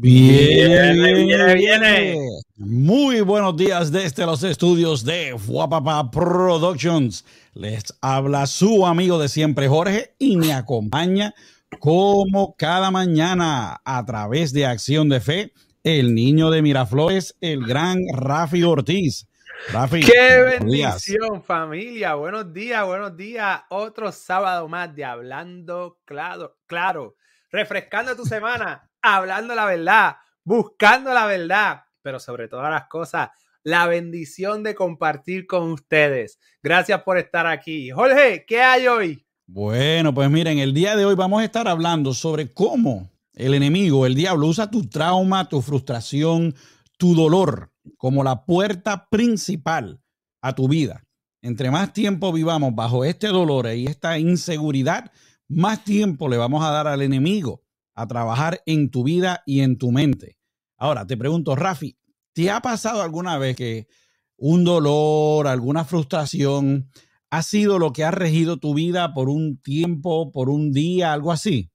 Viene, viene, viene, Muy buenos días desde los estudios de Fuapapa Productions. Les habla su amigo de siempre, Jorge, y me acompaña como cada mañana a través de Acción de Fe, el niño de Miraflores, el gran Rafi Ortiz. Rafi, qué bendición, familia. Buenos días, buenos días. Otro sábado más de Hablando Claro, claro, refrescando tu semana hablando la verdad, buscando la verdad, pero sobre todas las cosas, la bendición de compartir con ustedes. Gracias por estar aquí. Jorge, ¿qué hay hoy? Bueno, pues miren, el día de hoy vamos a estar hablando sobre cómo el enemigo, el diablo, usa tu trauma, tu frustración, tu dolor como la puerta principal a tu vida. Entre más tiempo vivamos bajo este dolor y esta inseguridad, más tiempo le vamos a dar al enemigo a trabajar en tu vida y en tu mente. Ahora, te pregunto, Rafi, ¿te ha pasado alguna vez que un dolor, alguna frustración ha sido lo que ha regido tu vida por un tiempo, por un día, algo así?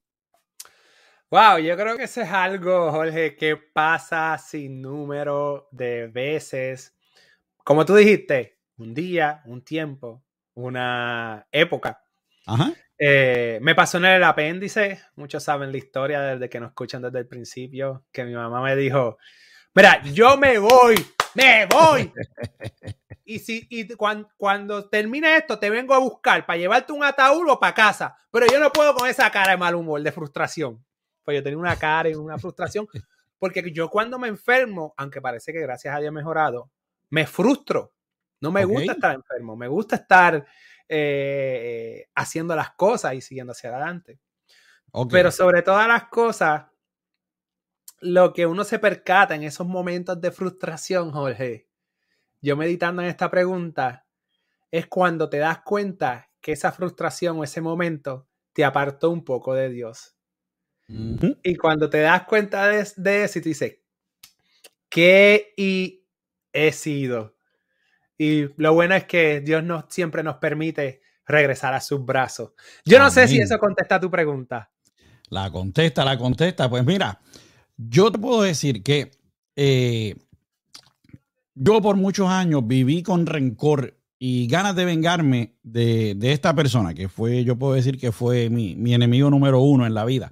Wow, yo creo que eso es algo, Jorge, que pasa sin número de veces. Como tú dijiste, un día, un tiempo, una época. Ajá. Eh, me pasó en el apéndice, muchos saben la historia desde que nos escuchan desde el principio, que mi mamá me dijo, mira, yo me voy, me voy. Y, si, y cuando, termine esto, te vengo a buscar para llevarte un ataúd o para casa, pero yo no puedo con esa cara de mal humor, de frustración. Pues yo tenía una cara y una frustración, porque yo cuando me enfermo, aunque parece que gracias a Dios he mejorado, me frustro. No me gusta estar enfermo, me gusta estar eh, haciendo las cosas y siguiendo hacia adelante. Pero sobre todas las cosas, lo que uno se percata en esos momentos de frustración, Jorge, yo meditando en esta pregunta, es cuando te das cuenta que esa frustración o ese momento te apartó un poco de Dios. Y cuando te das cuenta de, de eso y te dices, ¿qué y he sido? Y lo bueno es que Dios nos, siempre nos permite regresar a sus brazos. Yo no sé si eso contesta tu pregunta. La contesta, la contesta. Pues mira, yo te puedo decir que eh, yo por muchos años viví con rencor y ganas de vengarme de, esta persona, que fue, yo puedo decir que fue mi, enemigo número uno en la vida.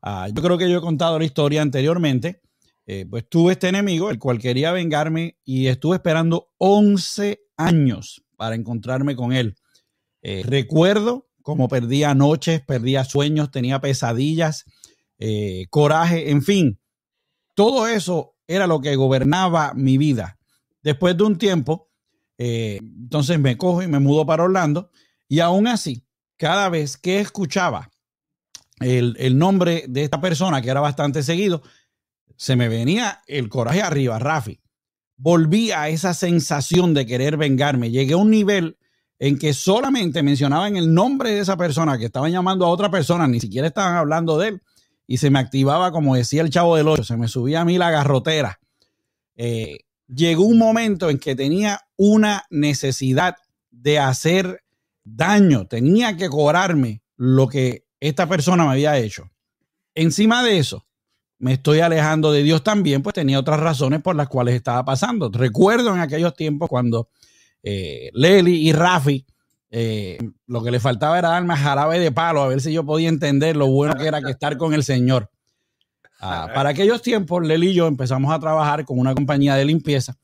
Ah, yo creo que yo he contado la historia anteriormente. Eh, pues tuve este enemigo, el cual quería vengarme y estuve esperando 11 años para encontrarme con él. Eh, recuerdo cómo perdía noches, perdía sueños, tenía pesadillas, eh, coraje, en fin, todo eso era lo que gobernaba mi vida. Después de un tiempo, entonces me cojo y me mudo para Orlando y aún así, cada vez que escuchaba el nombre de esta persona, que era bastante seguido, se me venía el coraje arriba, Rafi. Volví a esa sensación de querer vengarme. Llegué a un nivel en que solamente mencionaban el nombre de esa persona que estaban llamando a otra persona, ni siquiera estaban hablando de él, y se me activaba, como decía el chavo del ocho, se me subía a mí la garrotera. Eh, llegó un momento en que tenía una necesidad de hacer daño, tenía que cobrarme lo que esta persona me había hecho. Encima de eso, me estoy alejando de Dios también, pues tenía otras razones por las cuales estaba pasando. Recuerdo en aquellos tiempos cuando eh, Leli y Rafi, eh, lo que le faltaba era darme jarabe de palo, a ver si yo podía entender lo bueno que era que estar con el Señor. Ah, para aquellos tiempos, Leli y yo empezamos a trabajar con una compañía de limpieza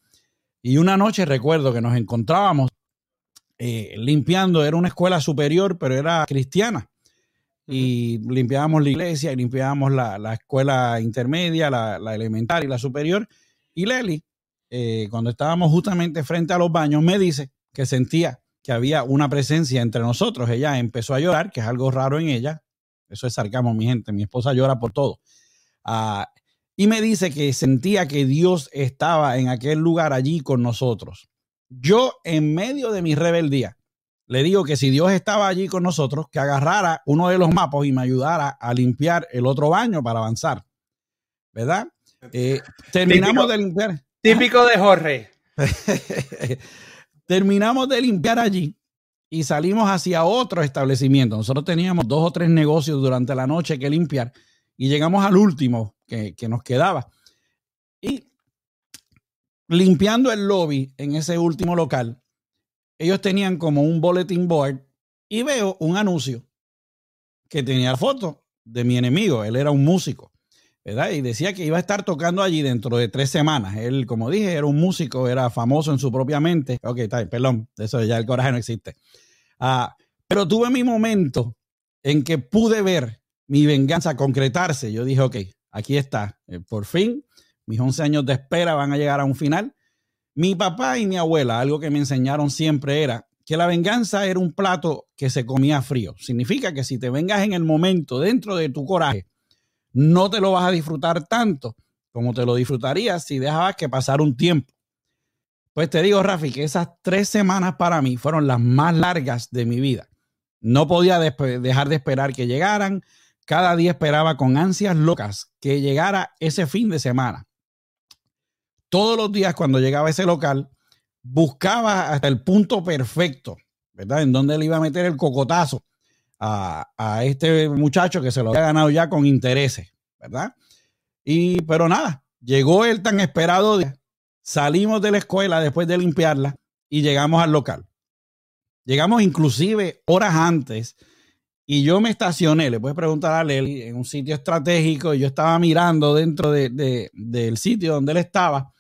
y una noche recuerdo que nos encontrábamos eh, limpiando, era una escuela superior, pero era cristiana y limpiábamos la iglesia y limpiábamos la, escuela intermedia, la, la, elemental y la superior. Y Leli, eh, cuando estábamos justamente frente a los baños, me dice que sentía que había una presencia entre nosotros. Ella empezó a llorar, que es algo raro en ella. Eso es sarcasmo, mi gente. Mi esposa llora por todo. Ah, y me dice que sentía que Dios estaba en aquel lugar allí con nosotros. Yo, en medio de mi rebeldía, le digo que si Dios estaba allí con nosotros, que agarrara uno de los mapas y me ayudara a limpiar el otro baño para avanzar. ¿Verdad? Eh, terminamos de limpiar. Típico de Jorge. terminamos de limpiar allí y salimos hacia otro establecimiento. Nosotros teníamos dos o tres negocios durante la noche que limpiar y llegamos al último que, que nos quedaba. Y limpiando el lobby en ese último local, ellos tenían como un bulletin board y veo un anuncio que tenía la foto de mi enemigo. Él era un músico, ¿verdad? Y decía que iba a estar tocando allí dentro de tres semanas. Él, como dije, era un músico, era famoso en su propia mente. Ok, está bien, perdón, eso ya el coraje no existe. Ah, pero tuve mi momento en que pude ver mi venganza concretarse. Yo dije, ok, aquí está, eh, por fin, mis 11 años de espera van a llegar a un final. Mi papá y mi abuela, algo que me enseñaron siempre era que la venganza era un plato que se comía frío. Significa que si te vengas en el momento dentro de tu coraje, no te lo vas a disfrutar tanto como te lo disfrutarías si dejabas que pasara un tiempo. Pues te digo, Rafi, que esas tres semanas para mí fueron las más largas de mi vida. No podía dejar de esperar que llegaran. Cada día esperaba con ansias locas que llegara ese fin de semana. Todos los días cuando llegaba a ese local, buscaba hasta el punto perfecto, ¿verdad? En donde le iba a meter el cocotazo a, este muchacho que se lo había ganado ya con intereses, ¿verdad? Y, pero nada, llegó el tan esperado día. Salimos de la escuela después de limpiarla y llegamos al local. Llegamos inclusive horas antes y yo me estacioné, le puedes preguntar a Leli, en un sitio estratégico y yo estaba mirando dentro del sitio donde él estaba,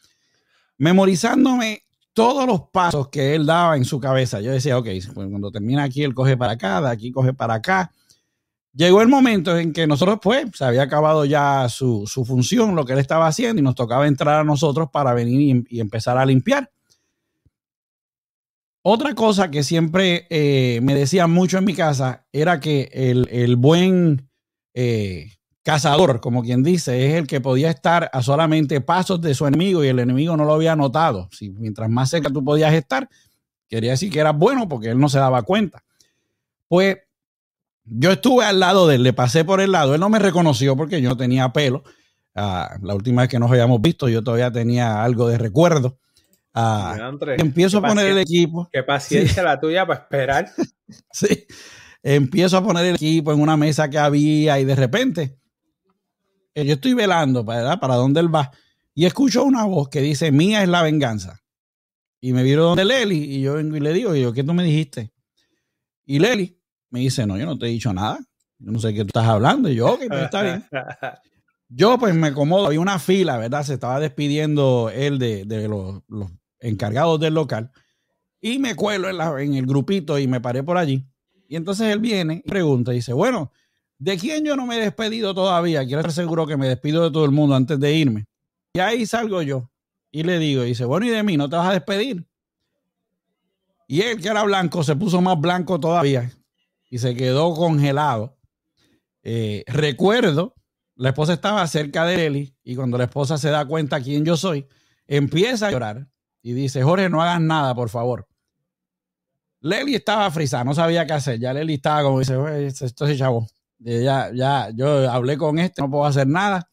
memorizándome todos los pasos que él daba en su cabeza. Yo decía, ok, pues, cuando termina aquí, él coge para acá, de aquí coge para acá. Llegó el momento en que nosotros, pues, se había acabado ya su, función, lo que él estaba haciendo, y nos tocaba entrar a nosotros para venir y, empezar a limpiar. Otra cosa que siempre eh, me decían mucho en mi casa era que el, buen eh, cazador, como quien dice, es el que podía estar a solamente pasos de su enemigo y el enemigo no lo había notado. Si mientras más cerca tú podías estar, quería decir que eras bueno porque él no se daba cuenta. Pues yo estuve al lado de él, le pasé por el lado, él no me reconoció porque yo no tenía pelo. Ah, la última vez que nos habíamos visto, yo todavía tenía algo de recuerdo. Ah, empiezo a poner el equipo. Qué paciencia la tuya para esperar. sí. Empiezo a poner el equipo en una mesa que había y de repente yo estoy velando para, para dónde él va, y escucho una voz que dice, mía es la venganza. Y me viro donde Leli, y yo vengo y le digo, y yo, ¿qué tú me dijiste? Y Leli me dice, no, yo no te he dicho nada, yo no sé qué tú estás hablando, y yo, ok, pues está bien. Yo pues me acomodo, había una fila, ¿verdad? Se estaba despidiendo él de, de los, los, encargados del local, y me cuelo en, en el grupito y me paré por allí. Y entonces él viene y pregunta, y dice, bueno, ¿De quién yo no me he despedido todavía? Quiero estar seguro que me despido de todo el mundo antes de irme. Y ahí salgo yo y le digo, y dice, bueno, ¿y de mí no te vas a despedir? Y él, que era blanco, se puso más blanco todavía y se quedó congelado. Eh, recuerdo, la esposa estaba cerca de él y cuando la esposa se da cuenta quién yo soy, empieza a llorar y dice, Jorge, no hagas nada, por favor. Leli estaba frisada, no sabía qué hacer. Ya Leli estaba como dice, esto es chavo ya, ya, yo hablé con este, no puedo hacer nada.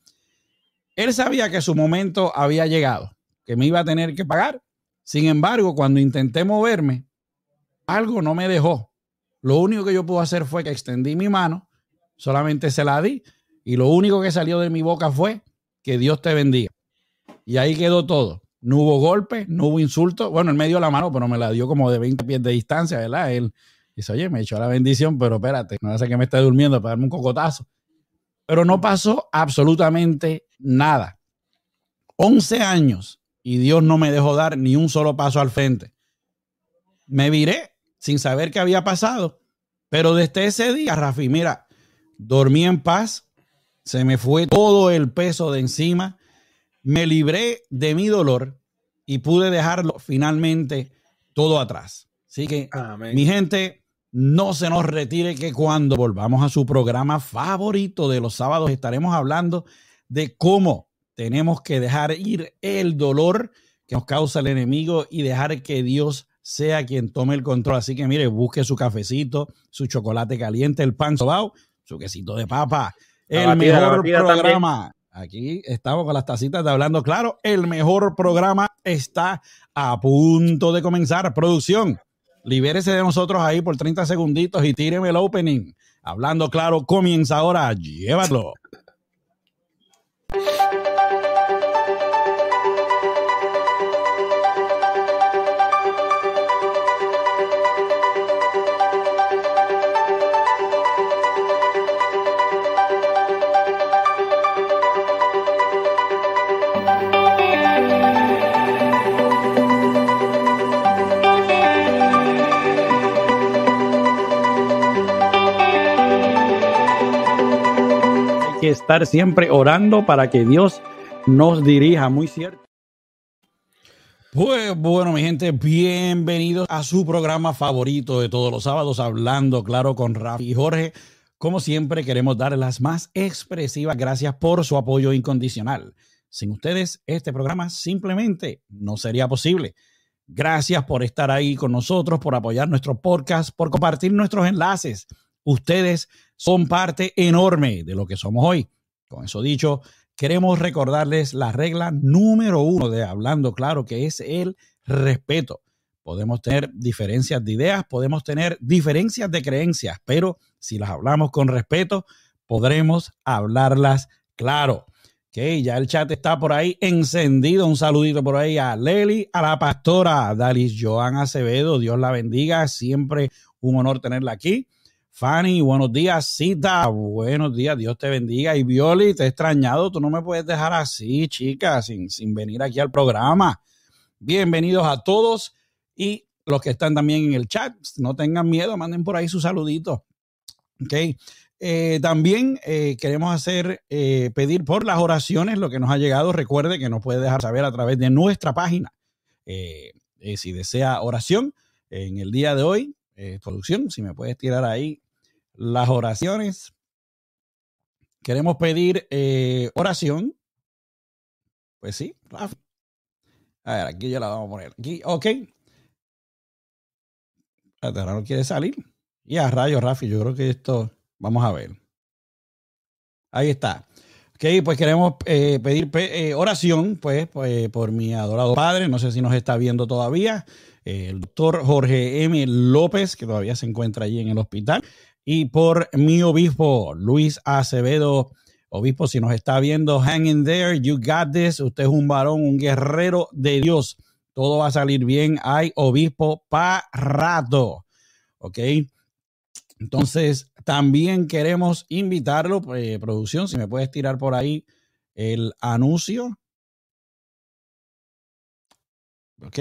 Él sabía que su momento había llegado, que me iba a tener que pagar. Sin embargo, cuando intenté moverme, algo no me dejó. Lo único que yo pude hacer fue que extendí mi mano, solamente se la di, y lo único que salió de mi boca fue que Dios te bendiga. Y ahí quedó todo. No hubo golpe, no hubo insulto. Bueno, él me dio la mano, pero me la dio como de 20 pies de distancia, ¿verdad? Él, Dice, oye, me echó la bendición, pero espérate, no hace que me esté durmiendo para darme un cocotazo. Pero no pasó absolutamente nada. 11 años y Dios no me dejó dar ni un solo paso al frente. Me viré sin saber qué había pasado. Pero desde ese día, Rafi, mira, dormí en paz, se me fue todo el peso de encima, me libré de mi dolor y pude dejarlo finalmente todo atrás. Así que, mi gente, no se nos retire que cuando volvamos a su programa favorito de los sábados estaremos hablando de cómo tenemos que dejar ir el dolor que nos causa el enemigo y dejar que Dios sea quien tome el control. Así que mire, busque su cafecito, su chocolate caliente, el pan sobao, su quesito de papa, el mejor programa. Aquí estamos con las tacitas de Hablando Claro. El mejor programa está a punto de comenzar. Producción, Libérese de nosotros ahí por 30 segunditos y tíreme el opening. Hablando claro, comienza ahora. Llévalo. Estar siempre orando para que Dios nos dirija, muy cierto. Pues bueno, mi gente, bienvenidos a su programa favorito de todos los sábados, hablando claro con Rafi y Jorge. Como siempre, queremos darles las más expresivas gracias por su apoyo incondicional. Sin ustedes, este programa simplemente no sería posible. Gracias por estar ahí con nosotros, por apoyar nuestro podcast, por compartir nuestros enlaces. Ustedes son parte enorme de lo que somos hoy. Con eso dicho, queremos recordarles la regla número uno de Hablando Claro, que es el respeto. Podemos tener diferencias de ideas, podemos tener diferencias de creencias, pero si las hablamos con respeto, podremos hablarlas claro. Ok, ya el chat está por ahí encendido. Un saludito por ahí a Leli, a la pastora Dalis Joan Acevedo. Dios la bendiga. Siempre un honor tenerla aquí. Fanny, buenos días. Cita, buenos días. Dios te bendiga. Y Violi, te he extrañado. Tú no me puedes dejar así, chica, sin, sin venir aquí al programa. Bienvenidos a todos y los que están también en el chat. No tengan miedo, manden por ahí su saludito. Ok. Eh, también eh, queremos hacer, eh, pedir por las oraciones lo que nos ha llegado. Recuerde que nos puede dejar saber a través de nuestra página. si desea oración en el día de hoy, producción, si me puedes tirar ahí las oraciones. Queremos pedir eh, oración. Pues sí, Rafa. A ver, aquí ya la vamos a poner. Aquí, ok. Ahora no quiere salir. Y a rayos, Rafi, yo creo que esto, vamos a ver. Ahí está. Ok, pues queremos eh, pedir eh, oración, pues, pues, por mi adorado padre. No sé si nos está viendo todavía. el doctor Jorge M. López, que todavía se encuentra allí en el hospital y por mi obispo, Luis Acevedo. Obispo, si nos está viendo, hang in there, you got this. Usted es un varón, un guerrero de Dios. Todo va a salir bien. Hay obispo para rato. ¿Ok? Entonces, también queremos invitarlo, eh, producción, si me puedes tirar por ahí el anuncio. ¿Ok?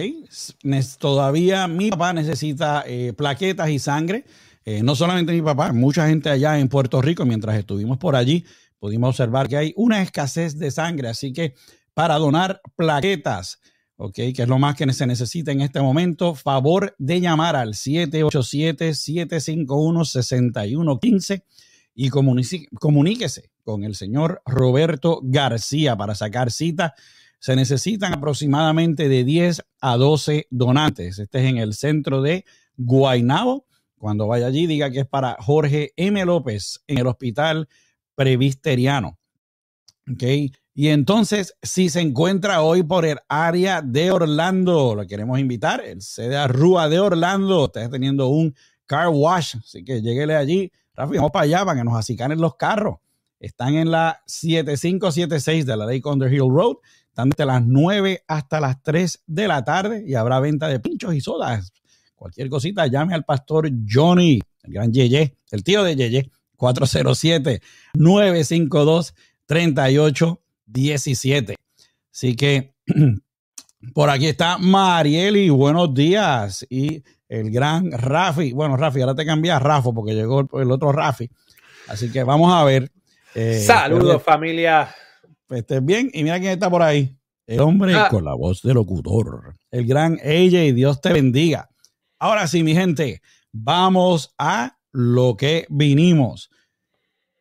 Todavía mi papá necesita eh, plaquetas y sangre. Eh, no solamente mi papá, mucha gente allá en Puerto Rico, mientras estuvimos por allí, pudimos observar que hay una escasez de sangre. Así que para donar plaquetas, ¿ok? Que es lo más que se necesita en este momento, favor de llamar al 787-751-6115 y comuníquese con el señor Roberto García para sacar cita. Se necesitan aproximadamente de 10 a 12 donantes. Este es en el centro de Guaynabo cuando vaya allí, diga que es para Jorge M. López en el Hospital Previsteriano. ¿Ok? Y entonces, si se encuentra hoy por el área de Orlando, lo queremos invitar, el sede Rúa de Orlando, está teniendo un car wash, así que lleguele allí. Rafi, vamos para allá para que nos acicanen los carros. Están en la 7576 de la Lake Underhill Road. Están desde las 9 hasta las 3 de la tarde y habrá venta de pinchos y sodas Cualquier cosita, llame al pastor Johnny, el gran Yeye, el tío de Yeye, 407-952-3817. Así que por aquí está Marieli, buenos días. Y el gran Rafi, bueno, Rafi, ahora te cambié a Rafa porque llegó el, otro Rafi. Así que vamos a ver. Eh, Saludos, familia. Estés bien. Y mira quién está por ahí. El hombre ah. con la voz de locutor. El gran AJ, Dios te bendiga. Ahora sí, mi gente, vamos a lo que vinimos.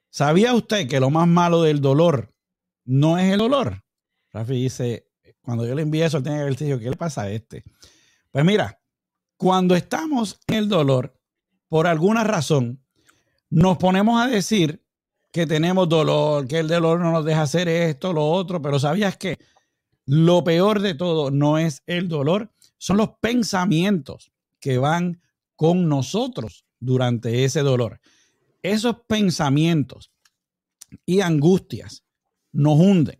¿Sabía usted que lo más malo del dolor no es el dolor? Rafi dice, cuando yo le envié eso, tenía que haber ¿qué le pasa a este? Pues mira, cuando estamos en el dolor, por alguna razón, nos ponemos a decir que tenemos dolor, que el dolor no nos deja hacer esto, lo otro, pero ¿sabías que lo peor de todo no es el dolor, son los pensamientos que van con nosotros durante ese dolor. Esos pensamientos y angustias nos hunden,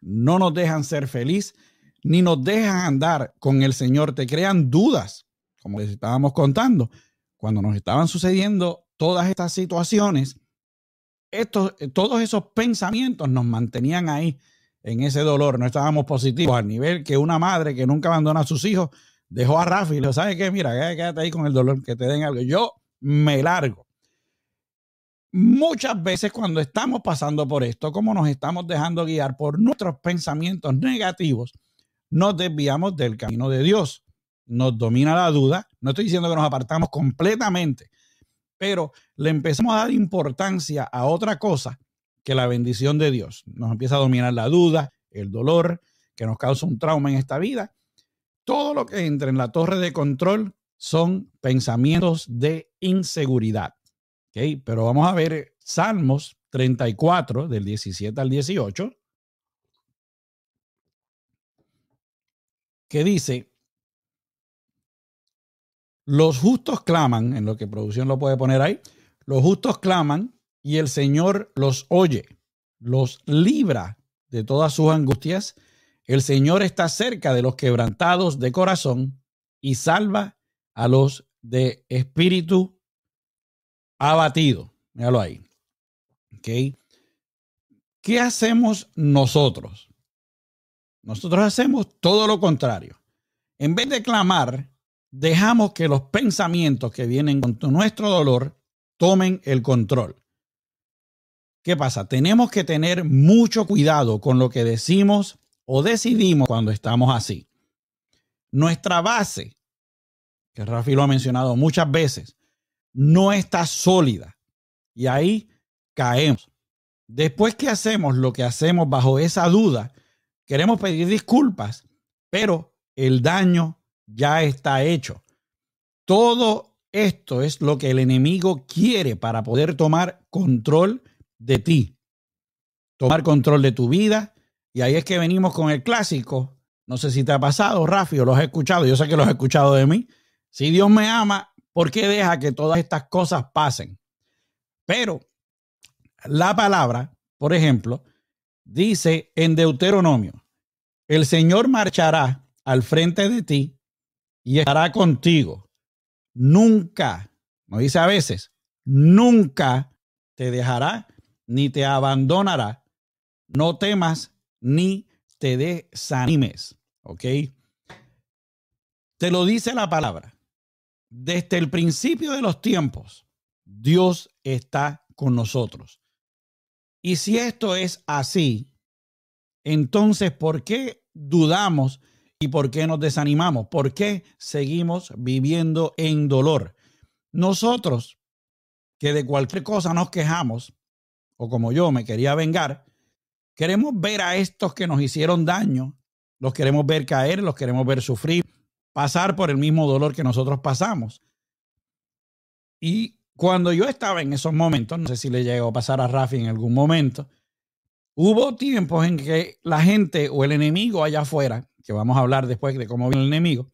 no nos dejan ser feliz, ni nos dejan andar con el Señor, te crean dudas, como les estábamos contando, cuando nos estaban sucediendo todas estas situaciones, estos, todos esos pensamientos nos mantenían ahí en ese dolor, no estábamos positivos al nivel que una madre que nunca abandona a sus hijos dejó a Rafi y le dijo, ¿sabes qué? Mira, quédate ahí con el dolor, que te den algo. Yo me largo. muchas veces cuando estamos pasando por esto, como nos estamos dejando guiar por nuestros pensamientos negativos, nos desviamos del camino de Dios. Nos domina la duda. No estoy diciendo que nos apartamos completamente, pero le empezamos a dar importancia a otra cosa que la bendición de Dios. Nos empieza a dominar la duda, el dolor, que nos causa un trauma en esta vida. Todo lo que entra en la torre de control son pensamientos de inseguridad. ¿Okay? Pero vamos a ver Salmos 34, del 17 al 18, que dice, los justos claman, en lo que producción lo puede poner ahí, los justos claman y el Señor los oye, los libra de todas sus angustias. El Señor está cerca de los quebrantados de corazón y salva a los de espíritu abatido. Míralo ahí. ¿Qué hacemos nosotros? Nosotros hacemos todo lo contrario. En vez de clamar, dejamos que los pensamientos que vienen con nuestro dolor tomen el control. ¿Qué pasa? Tenemos que tener mucho cuidado con lo que decimos o decidimos cuando estamos así. Nuestra base, que Rafi lo ha mencionado muchas veces, no está sólida y ahí caemos. Después que hacemos lo que hacemos bajo esa duda, queremos pedir disculpas, pero el daño ya está hecho. Todo esto es lo que el enemigo quiere para poder tomar control de ti, tomar control de tu vida. Y ahí es que venimos con el clásico. No sé si te ha pasado, Rafi, o lo has escuchado. Yo sé que lo has escuchado de mí. Si Dios me ama, ¿por qué deja que todas estas cosas pasen? Pero la palabra, por ejemplo, dice en Deuteronomio, el Señor marchará al frente de ti y estará contigo. Nunca, no dice a veces, nunca te dejará ni te abandonará. No temas ni te desanimes. ¿Ok? Te lo dice la palabra. Desde el principio de los tiempos, Dios está con nosotros. Y si esto es así, entonces, ¿por qué dudamos ¿Y por qué nos desanimamos? ¿Por qué seguimos viviendo en dolor? Nosotros, que de cualquier cosa nos quejamos, o como yo me quería vengar, queremos ver a estos que nos hicieron daño, los queremos ver caer, los queremos ver sufrir, pasar por el mismo dolor que nosotros pasamos. Y cuando yo estaba en esos momentos, no sé si le llegó a pasar a Rafi en algún momento, hubo tiempos en que la gente o el enemigo allá afuera que vamos a hablar después de cómo viene el enemigo,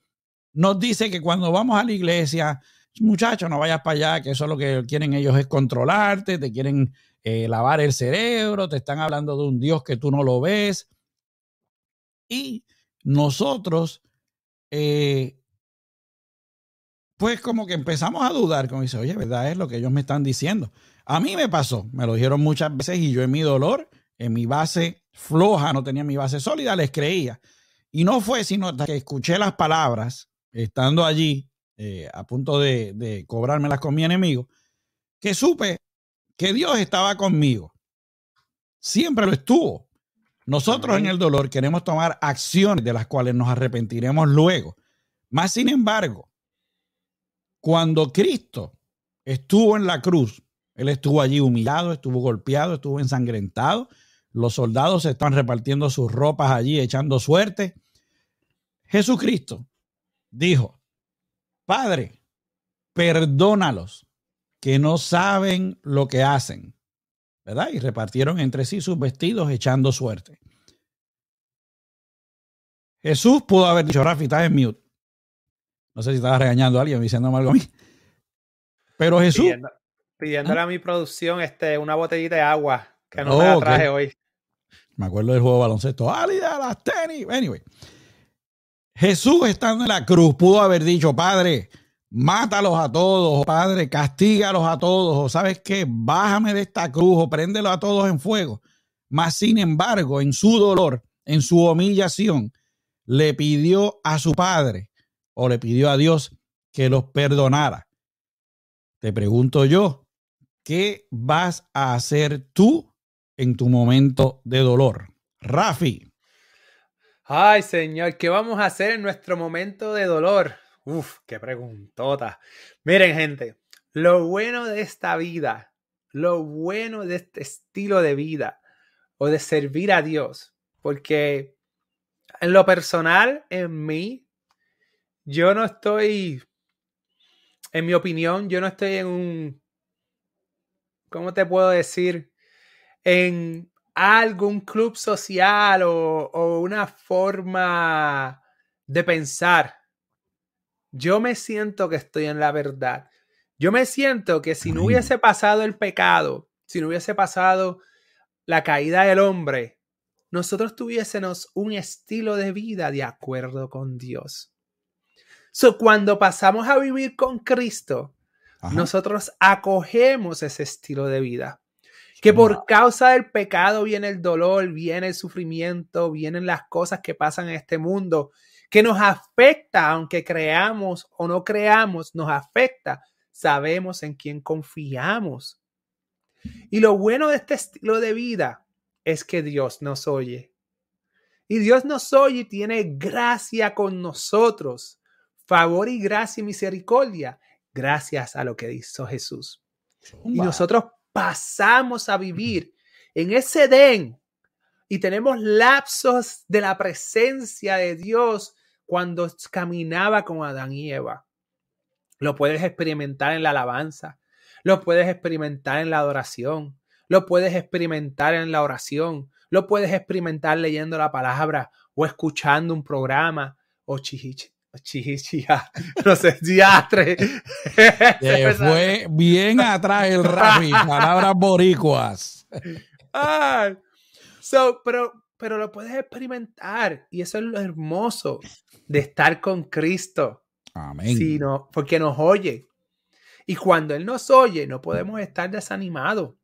nos dice que cuando vamos a la iglesia, muchachos, no vayas para allá, que eso es lo que quieren ellos es controlarte, te quieren eh, lavar el cerebro, te están hablando de un Dios que tú no lo ves. Y nosotros, eh, pues como que empezamos a dudar, como dice, oye, ¿verdad? Es lo que ellos me están diciendo. A mí me pasó, me lo dijeron muchas veces y yo en mi dolor, en mi base floja, no tenía mi base sólida, les creía. Y no fue sino hasta que escuché las palabras, estando allí eh, a punto de, de cobrármelas con mi enemigo, que supe que Dios estaba conmigo. Siempre lo estuvo. Nosotros en el dolor queremos tomar acciones de las cuales nos arrepentiremos luego. Más sin embargo, cuando Cristo estuvo en la cruz, Él estuvo allí humillado, estuvo golpeado, estuvo ensangrentado. Los soldados estaban repartiendo sus ropas allí, echando suerte. Jesucristo dijo, Padre, perdónalos, que no saben lo que hacen. ¿Verdad? Y repartieron entre sí sus vestidos echando suerte. Jesús pudo haber dicho, Rafi, estás en mute. No sé si estaba regañando a alguien diciéndome algo a mí. Pero Jesús. pidiéndole a mi producción este, una botellita de agua que no me traje hoy. Me acuerdo del juego de baloncesto. ¡Ali de las tenis! Anyway. Jesús estando en la cruz pudo haber dicho, Padre, mátalos a todos, Padre, castígalos a todos, o sabes qué, bájame de esta cruz, o préndelos a todos en fuego. Mas, sin embargo, en su dolor, en su humillación, le pidió a su Padre, o le pidió a Dios que los perdonara. Te pregunto yo, ¿qué vas a hacer tú en tu momento de dolor? Rafi. Ay, Señor, ¿qué vamos a hacer en nuestro momento de dolor? Uf, qué preguntota. Miren, gente, lo bueno de esta vida, lo bueno de este estilo de vida o de servir a Dios, porque en lo personal, en mí, yo no estoy, en mi opinión, yo no estoy en un, ¿cómo te puedo decir? En algún club social o, o una forma de pensar. Yo me siento que estoy en la verdad. Yo me siento que si no hubiese pasado el pecado, si no hubiese pasado la caída del hombre, nosotros tuviésemos un estilo de vida de acuerdo con Dios. So, cuando pasamos a vivir con Cristo, nosotros acogemos ese estilo de vida. Que por causa del pecado viene el dolor, viene el sufrimiento, vienen las cosas que pasan en este mundo, que nos afecta, aunque creamos o no creamos, nos afecta. Sabemos en quién confiamos. Y lo bueno de este estilo de vida es que Dios nos oye. Y Dios nos oye y tiene gracia con nosotros, favor y gracia y misericordia, gracias a lo que hizo Jesús. Y nosotros pasamos a vivir en ese Edén y tenemos lapsos de la presencia de Dios cuando caminaba con Adán y Eva. Lo puedes experimentar en la alabanza, lo puedes experimentar en la adoración, lo puedes experimentar en la oración, lo puedes experimentar leyendo la palabra o escuchando un programa o chihichi, chihichia, no sé, diatre. Se fue bien atrás el Rafi, palabras boricuas. Ah, so, pero, pero lo puedes experimentar y eso es lo hermoso de estar con Cristo. Amén. Sino porque nos oye. Y cuando Él nos oye, no podemos estar desanimados.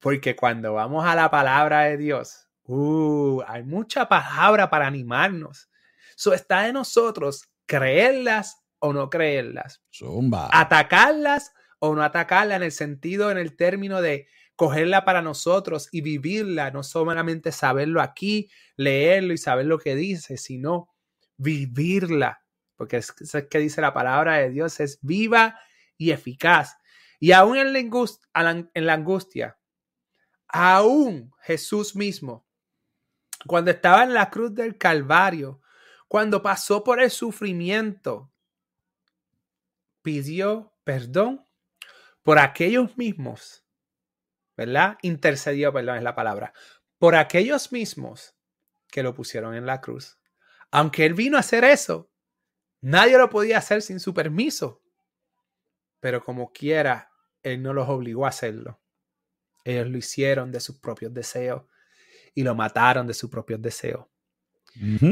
Porque cuando vamos a la palabra de Dios, uh, hay mucha palabra para animarnos. Eso está de nosotros creerlas o no creerlas. Zumba. Atacarlas o no atacarlas en el sentido, en el término de cogerla para nosotros y vivirla, no solamente saberlo aquí, leerlo y saber lo que dice, sino vivirla. Porque es, es que dice la palabra de Dios, es viva y eficaz. Y aún en la, en la angustia, aún Jesús mismo, cuando estaba en la cruz del Calvario, cuando pasó por el sufrimiento, pidió perdón por aquellos mismos, ¿verdad? Intercedió, perdón, es la palabra, por aquellos mismos que lo pusieron en la cruz. Aunque él vino a hacer eso, nadie lo podía hacer sin su permiso pero como quiera, Él no los obligó a hacerlo. Ellos lo hicieron de sus propios deseos y lo mataron de sus propios deseos.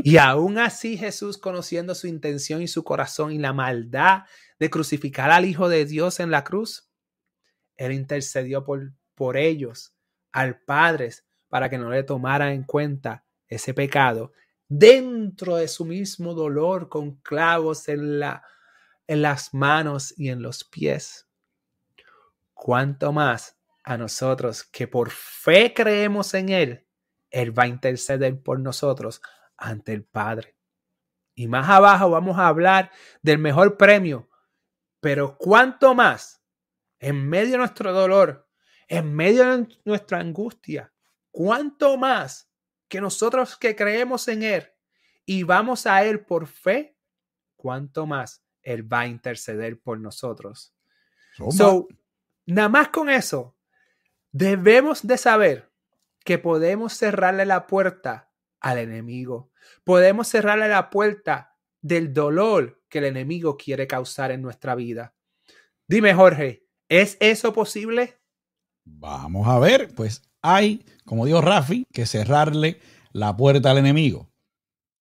Y aún así Jesús, conociendo su intención y su corazón y la maldad de crucificar al Hijo de Dios en la cruz, Él intercedió por, por ellos, al Padre, para que no le tomaran en cuenta ese pecado dentro de su mismo dolor con clavos en la, en las manos y en los pies. Cuanto más a nosotros que por fe creemos en Él, Él va a interceder por nosotros ante el Padre. Y más abajo vamos a hablar del mejor premio. Pero cuanto más, en medio de nuestro dolor, en medio de nuestra angustia, cuanto más que nosotros que creemos en Él y vamos a Él por fe, cuanto más él va a interceder por nosotros. So, nada más con eso, debemos de saber que podemos cerrarle la puerta al enemigo. Podemos cerrarle la puerta del dolor que el enemigo quiere causar en nuestra vida. Dime, Jorge, ¿es eso posible? Vamos a ver, pues hay, como dijo Rafi, que cerrarle la puerta al enemigo.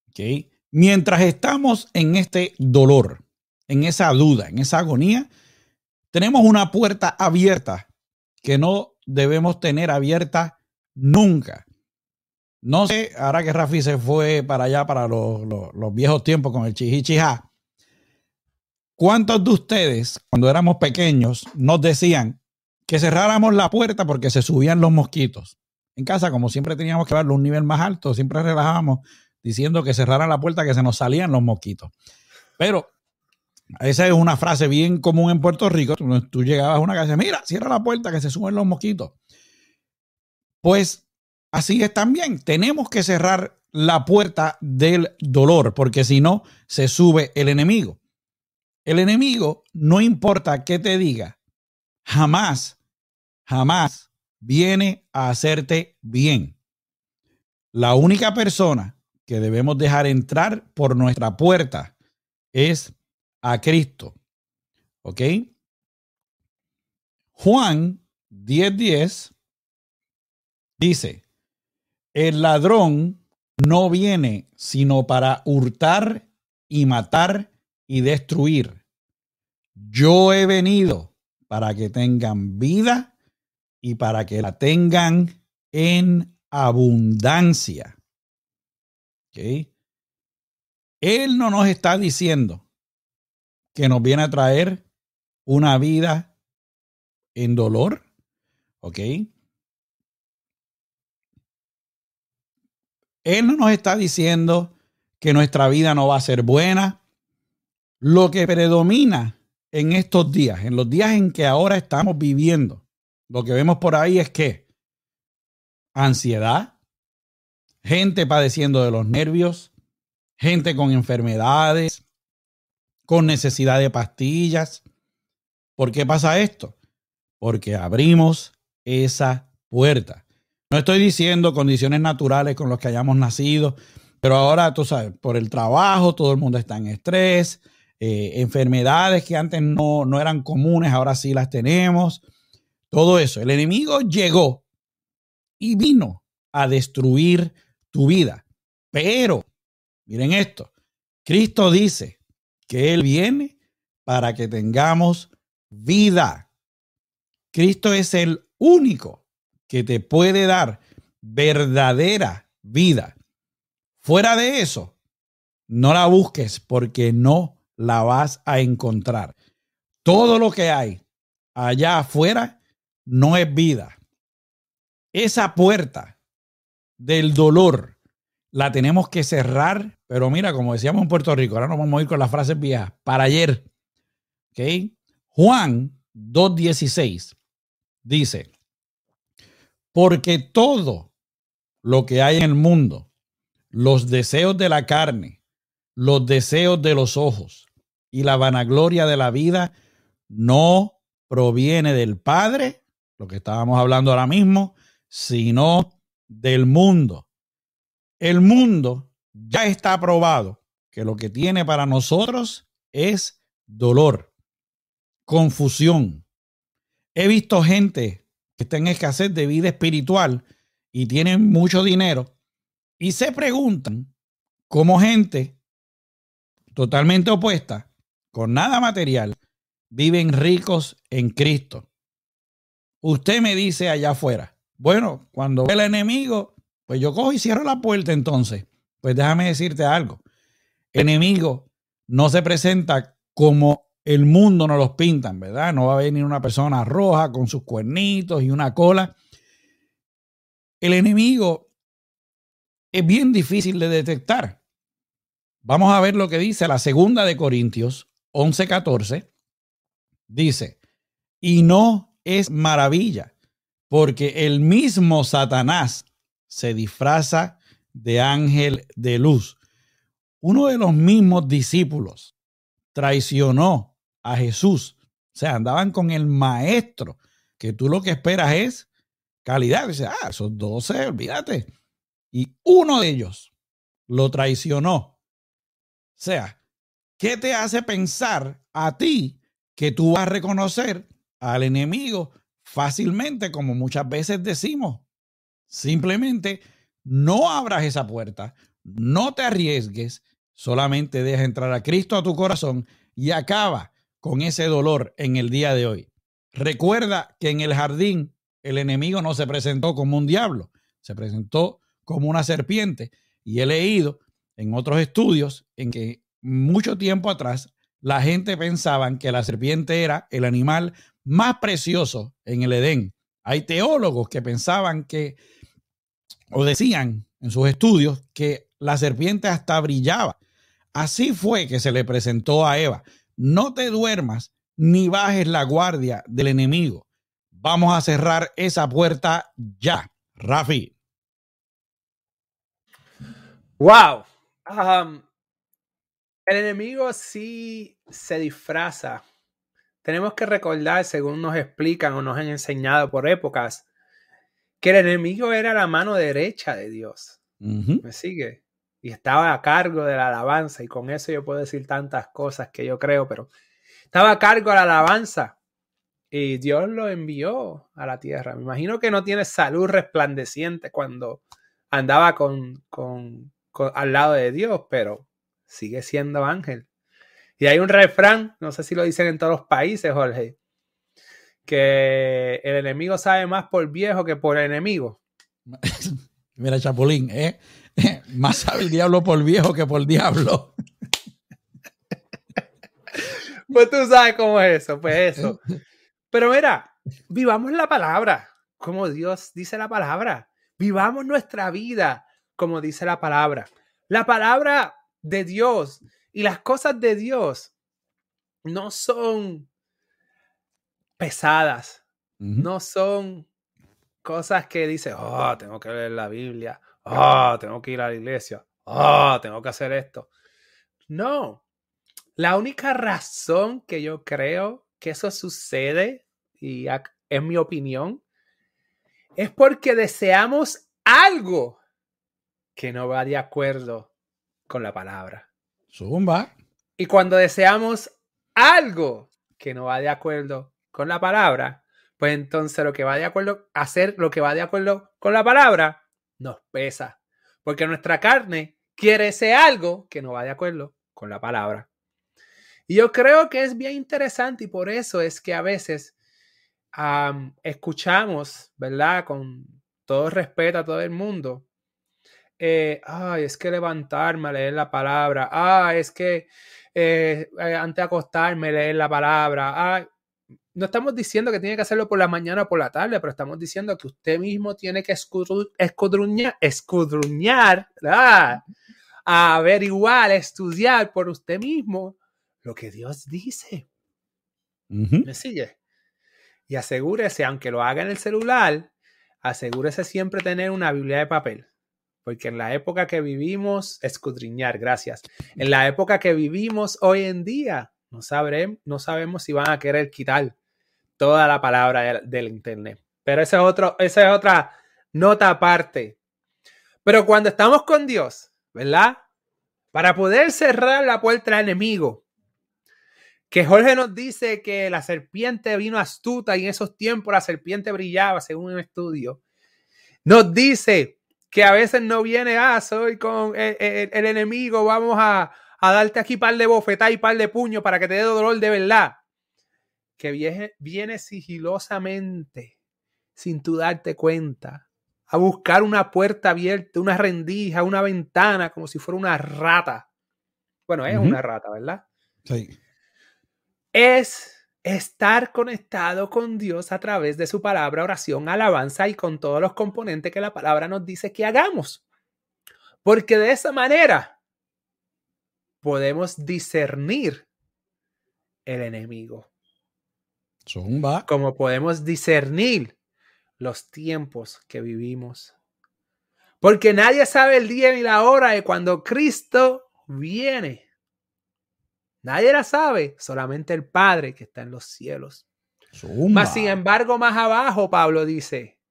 ¿Okay? Mientras estamos en este dolor, en esa duda, en esa agonía, tenemos una puerta abierta que no debemos tener abierta nunca. No sé, ahora que Rafi se fue para allá, para los, viejos tiempos con el chihichijá, ¿cuántos de ustedes, cuando éramos pequeños, nos decían que cerráramos la puerta porque se subían los mosquitos. En casa, como siempre teníamos que darle un nivel más alto, siempre relajábamos diciendo que cerraran la puerta que se nos salían los mosquitos. Pero esa es una frase bien común en Puerto Rico. Tú, llegabas a una casa y mira, cierra la puerta que se suben los mosquitos. Pues así es también. Tenemos que cerrar la puerta del dolor, porque si no, se sube el enemigo. El enemigo, no importa qué te diga, jamás, jamás viene a hacerte bien. La única persona que debemos dejar entrar por nuestra puerta es a Cristo. ¿Ok? Juan 10:10 dice, el ladrón no viene sino para hurtar y matar y destruir. Yo he venido para que tengan vida y para que la tengan en abundancia. ¿Okay? Él no nos está diciendo que nos viene a traer una vida en dolor. ¿Ok? Él no nos está diciendo que nuestra vida no va a ser buena. Lo que predomina en estos días, en los días en que ahora estamos viviendo, lo que vemos por ahí es que ansiedad, gente padeciendo de los nervios, gente con enfermedades, con necesidad de pastillas. ¿Por qué pasa esto? Porque abrimos esa puerta. No estoy diciendo condiciones naturales con las que hayamos nacido, pero ahora tú sabes, por el trabajo, todo el mundo está en estrés, eh, enfermedades que antes no, no eran comunes, ahora sí las tenemos. Todo eso. El enemigo llegó y vino a destruir tu vida. Pero, miren esto, Cristo dice, que Él viene para que tengamos vida. Cristo es el único que te puede dar verdadera vida. Fuera de eso, no la busques porque no la vas a encontrar. Todo lo que hay allá afuera no es vida. Esa puerta del dolor la tenemos que cerrar, pero mira, como decíamos en Puerto Rico, ahora nos vamos a ir con las frases viejas, para ayer. ¿Ok? Juan 2.16 dice, porque todo lo que hay en el mundo, los deseos de la carne, los deseos de los ojos y la vanagloria de la vida, no proviene del Padre, lo que estábamos hablando ahora mismo, sino del mundo. El mundo ya está probado que lo que tiene para nosotros es dolor, confusión. He visto gente que está en escasez de vida espiritual y tienen mucho dinero y se preguntan cómo gente totalmente opuesta, con nada material, viven ricos en Cristo. Usted me dice allá afuera, bueno, cuando ve el enemigo, pues yo cojo y cierro la puerta entonces. Pues déjame decirte algo. enemigo no se presenta como el mundo nos los pintan, ¿verdad? No va a venir una persona roja con sus cuernitos y una cola. El enemigo es bien difícil de detectar. Vamos a ver lo que dice la segunda de Corintios 11:14. Dice, y no es maravilla, porque el mismo Satanás se disfraza de ángel de luz. Uno de los mismos discípulos traicionó a Jesús. O sea, andaban con el maestro, que tú lo que esperas es calidad. Dice, ah, esos doce, olvídate. Y uno de ellos lo traicionó. O sea, ¿qué te hace pensar a ti que tú vas a reconocer al enemigo fácilmente, como muchas veces decimos? Simplemente no abras esa puerta, no te arriesgues, solamente deja entrar a Cristo a tu corazón y acaba con ese dolor en el día de hoy. Recuerda que en el jardín el enemigo no se presentó como un diablo, se presentó como una serpiente. Y he leído en otros estudios en que mucho tiempo atrás la gente pensaba que la serpiente era el animal más preciosos en el Edén. Hay teólogos que pensaban que, o decían en sus estudios, que la serpiente hasta brillaba. Así fue que se le presentó a Eva. No te duermas ni bajes la guardia del enemigo. Vamos a cerrar esa puerta ya. Rafi. Wow. Um, el enemigo sí se disfraza. Tenemos que recordar, según nos explican o nos han enseñado por épocas, que el enemigo era la mano derecha de Dios. ¿Me sigue? Y estaba a cargo de la alabanza. Y con eso yo puedo decir tantas cosas que yo creo, pero estaba a cargo de la alabanza. Y Dios lo envió a la tierra. Me imagino que no tiene salud resplandeciente cuando andaba con, con al lado de Dios, pero sigue siendo ángel. Y hay un refrán, no sé si lo dicen en todos los países, Jorge, que el enemigo sabe más por viejo que por enemigo. Mira, Chapulín, ¿eh? más sabe el diablo por viejo que por diablo. pues tú sabes cómo es eso, pues eso. Pero mira, vivamos la palabra, como Dios dice la palabra. Vivamos nuestra vida como dice la palabra. La palabra de Dios. Y las cosas de Dios no son pesadas, no son cosas que dice, oh, tengo que leer la Biblia, oh, tengo que ir a la iglesia, oh, tengo que hacer esto. No, la única razón que yo creo que eso sucede, y es mi opinión, es porque deseamos algo que no va de acuerdo con la palabra. Zumba. Y cuando deseamos algo que no va de acuerdo con la palabra, pues entonces lo que va de acuerdo, hacer lo que va de acuerdo con la palabra, nos pesa. Porque nuestra carne quiere ese algo que no va de acuerdo con la palabra. Y yo creo que es bien interesante y por eso es que a veces escuchamos, ¿verdad? Con todo respeto a todo el mundo, eh, ay, es que levantarme a leer la palabra, ah, es que eh, eh, antes de acostarme leer la palabra, no estamos diciendo que tiene que hacerlo por la mañana o por la tarde, pero estamos diciendo que usted mismo tiene que escudruñar, escudruñar, a averiguar, estudiar por usted mismo lo que Dios dice. ¿Me sigue? Y asegúrese, aunque lo haga en el celular, asegúrese siempre tener una Biblia de papel porque en la época que vivimos, escudriñar, gracias, en la época que vivimos hoy en día, no, sabremos, no sabemos si van a querer quitar toda la palabra del, Internet. Pero esa es, otro, esa es otra nota aparte. Pero cuando estamos con Dios, ¿verdad? Para poder cerrar la puerta al enemigo, que Jorge nos dice que la serpiente vino astuta y en esos tiempos la serpiente brillaba, según un estudio. Nos dice que a veces no viene, ah, soy con el, enemigo, vamos a, darte aquí par de bofetá y par de puño para que te dé dolor de verdad. Que viene, viene sigilosamente, sin tú darte cuenta, a buscar una puerta abierta, una rendija, una ventana, como si fuera una rata. Bueno, es una rata, ¿verdad? Sí. Es estar conectado con Dios a través de su palabra, oración, alabanza y con todos los componentes que la palabra nos dice que hagamos. Porque de esa manera podemos discernir el enemigo. Zumba. Como podemos discernir los tiempos que vivimos. Porque nadie sabe el día ni la hora de cuando Cristo viene. Nadie la sabe, solamente el Padre que está en los cielos. Mas, sin embargo, más abajo, Pablo dice,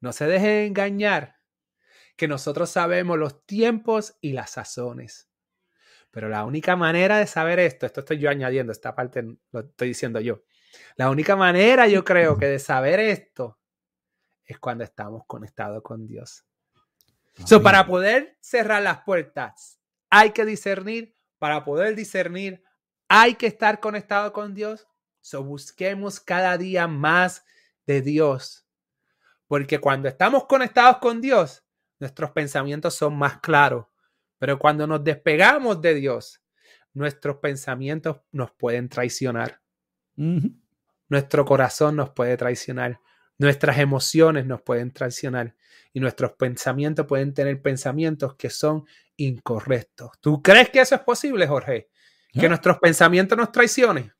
no se dejen engañar, que nosotros sabemos los tiempos y las sazones. Pero la única manera de saber esto, esto estoy yo añadiendo, esta parte lo estoy diciendo yo. La única manera, yo creo, que de saber esto es cuando estamos conectados con Dios. So, para poder cerrar las puertas, hay que discernir para poder discernir, hay que estar conectado con Dios. So busquemos cada día más de Dios. Porque cuando estamos conectados con Dios, nuestros pensamientos son más claros. Pero cuando nos despegamos de Dios, nuestros pensamientos nos pueden traicionar. ¿Me nuestro corazón nos puede traicionar, nuestras emociones nos pueden traicionar y nuestros pensamientos pueden tener pensamientos que son incorrectos. ¿Tú crees que eso es posible, Jorge? Que nuestros pensamientos nos traicionen.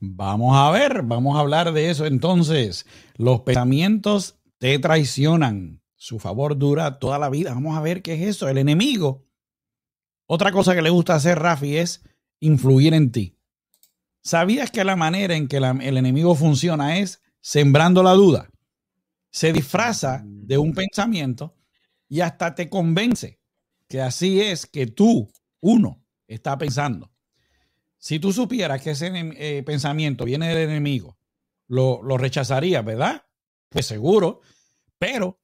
Vamos a ver, vamos a hablar de eso entonces. Los pensamientos te traicionan. Su favor dura toda la vida. Vamos a ver qué es eso. El enemigo. Otra cosa que le gusta hacer Rafi es influir en ti. ¿Sabías que la manera en que el enemigo funciona es sembrando la duda? Se disfraza de un pensamiento y hasta te convence que así es que tú, uno, está pensando. Si tú supieras que ese eh, pensamiento viene del enemigo, lo, lo rechazarías, ¿verdad? Pues seguro. Pero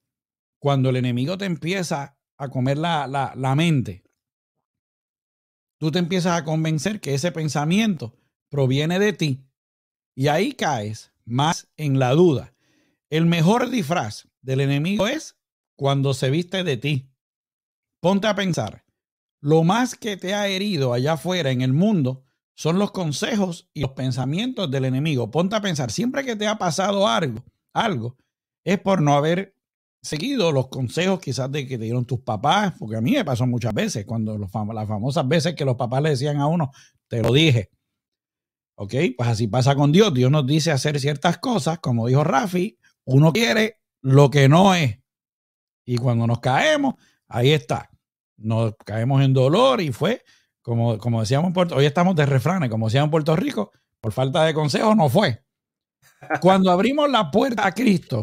cuando el enemigo te empieza a comer la, la mente, tú te empiezas a convencer que ese pensamiento proviene de ti y ahí caes más en la duda. El mejor disfraz del enemigo es cuando se viste de ti. Ponte a pensar, lo más que te ha herido allá afuera en el mundo son los consejos y los pensamientos del enemigo. Ponte a pensar, siempre que te ha pasado algo, algo, es por no haber seguido los consejos quizás de que te dieron tus papás, porque a mí me pasó muchas veces, cuando las famosas veces que los papás le decían a uno, te lo dije. ¿Ok? Pues así pasa con Dios. Dios nos dice hacer ciertas cosas, como dijo Rafi, uno quiere lo que no es. Y cuando nos caemos, ahí está. Nos caemos en dolor y fue como, como decíamos en Puerto hoy estamos de refranes, como decíamos en Puerto Rico, por falta de consejo no fue. Cuando abrimos la puerta a Cristo,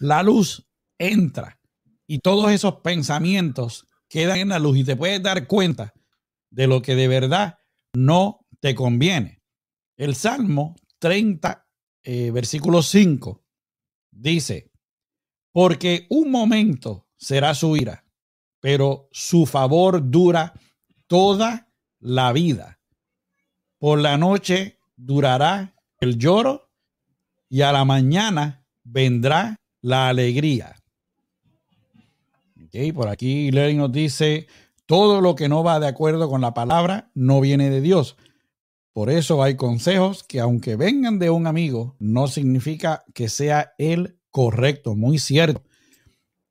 la luz entra y todos esos pensamientos quedan en la luz y te puedes dar cuenta de lo que de verdad no te conviene. El Salmo 30, eh, versículo 5, dice, porque un momento será su ira, pero su favor dura toda la vida. Por la noche durará el lloro y a la mañana vendrá la alegría. Okay, por aquí Larry nos dice, todo lo que no va de acuerdo con la palabra no viene de Dios. Por eso hay consejos que aunque vengan de un amigo, no significa que sea el correcto, muy cierto.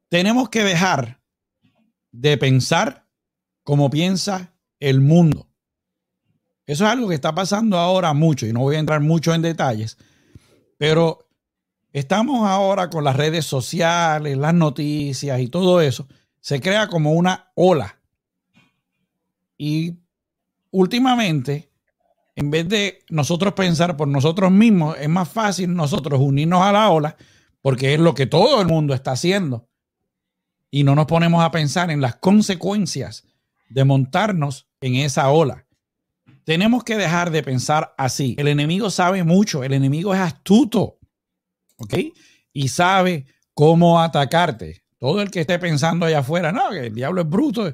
Tenemos que dejar de pensar como piensa el mundo. Eso es algo que está pasando ahora mucho y no voy a entrar mucho en detalles, pero estamos ahora con las redes sociales, las noticias y todo eso. Se crea como una ola. Y últimamente, en vez de nosotros pensar por nosotros mismos, es más fácil nosotros unirnos a la ola porque es lo que todo el mundo está haciendo y no nos ponemos a pensar en las consecuencias de montarnos en esa ola. Tenemos que dejar de pensar así. El enemigo sabe mucho, el enemigo es astuto, ¿ok? Y sabe cómo atacarte. Todo el que esté pensando allá afuera, no, que el diablo es bruto,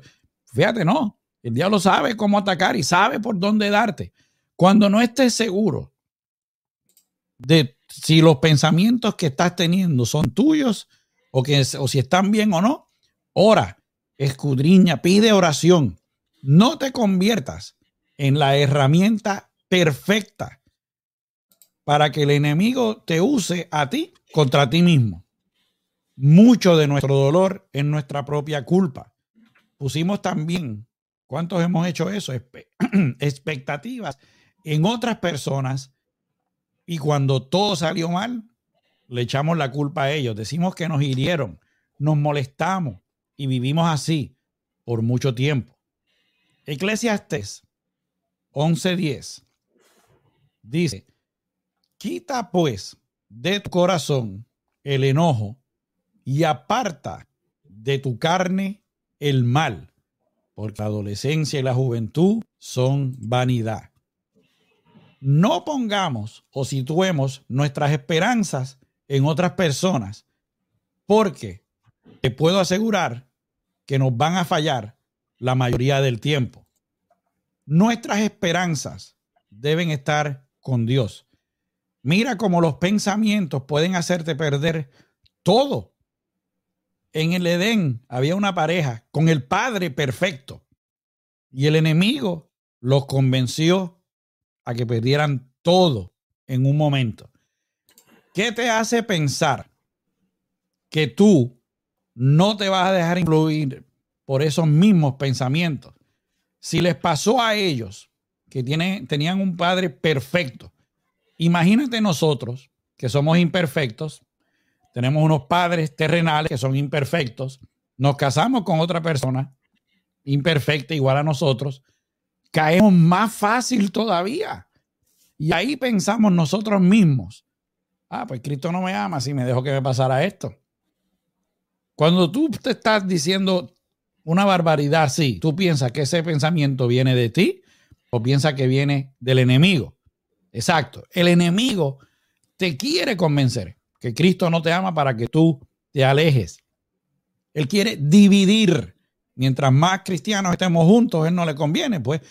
fíjate, no, el diablo sabe cómo atacar y sabe por dónde darte. Cuando no estés seguro de si los pensamientos que estás teniendo son tuyos, o, que, o si están bien o no, ora, escudriña, pide oración. No te conviertas en la herramienta perfecta para que el enemigo te use a ti contra ti mismo. Mucho de nuestro dolor es nuestra propia culpa. Pusimos también, ¿cuántos hemos hecho eso? Expectativas en otras personas y cuando todo salió mal, le echamos la culpa a ellos. Decimos que nos hirieron, nos molestamos y vivimos así por mucho tiempo. Eclesiastes 11:10 dice, quita pues de tu corazón el enojo y aparta de tu carne el mal, porque la adolescencia y la juventud son vanidad. No pongamos o situemos nuestras esperanzas en otras personas, porque te puedo asegurar que nos van a fallar la mayoría del tiempo. Nuestras esperanzas deben estar con Dios. Mira cómo los pensamientos pueden hacerte perder todo. En el Edén había una pareja con el Padre perfecto y el enemigo los convenció a que perdieran todo en un momento. ¿Qué te hace pensar que tú no te vas a dejar influir por esos mismos pensamientos? Si les pasó a ellos que tenían un padre perfecto, imagínate nosotros que somos imperfectos, tenemos unos padres terrenales que son imperfectos, nos casamos con otra persona imperfecta igual a nosotros, caemos más fácil todavía. Y ahí pensamos nosotros mismos, ah, pues Cristo no me ama si me dejó que me pasara esto. Cuando tú te estás diciendo una barbaridad así, tú piensas que ese pensamiento viene de ti o piensas que viene del enemigo. Exacto. El enemigo te quiere convencer que Cristo no te ama para que tú te alejes. Él quiere dividir. Mientras más cristianos estemos juntos, él no le conviene. Pues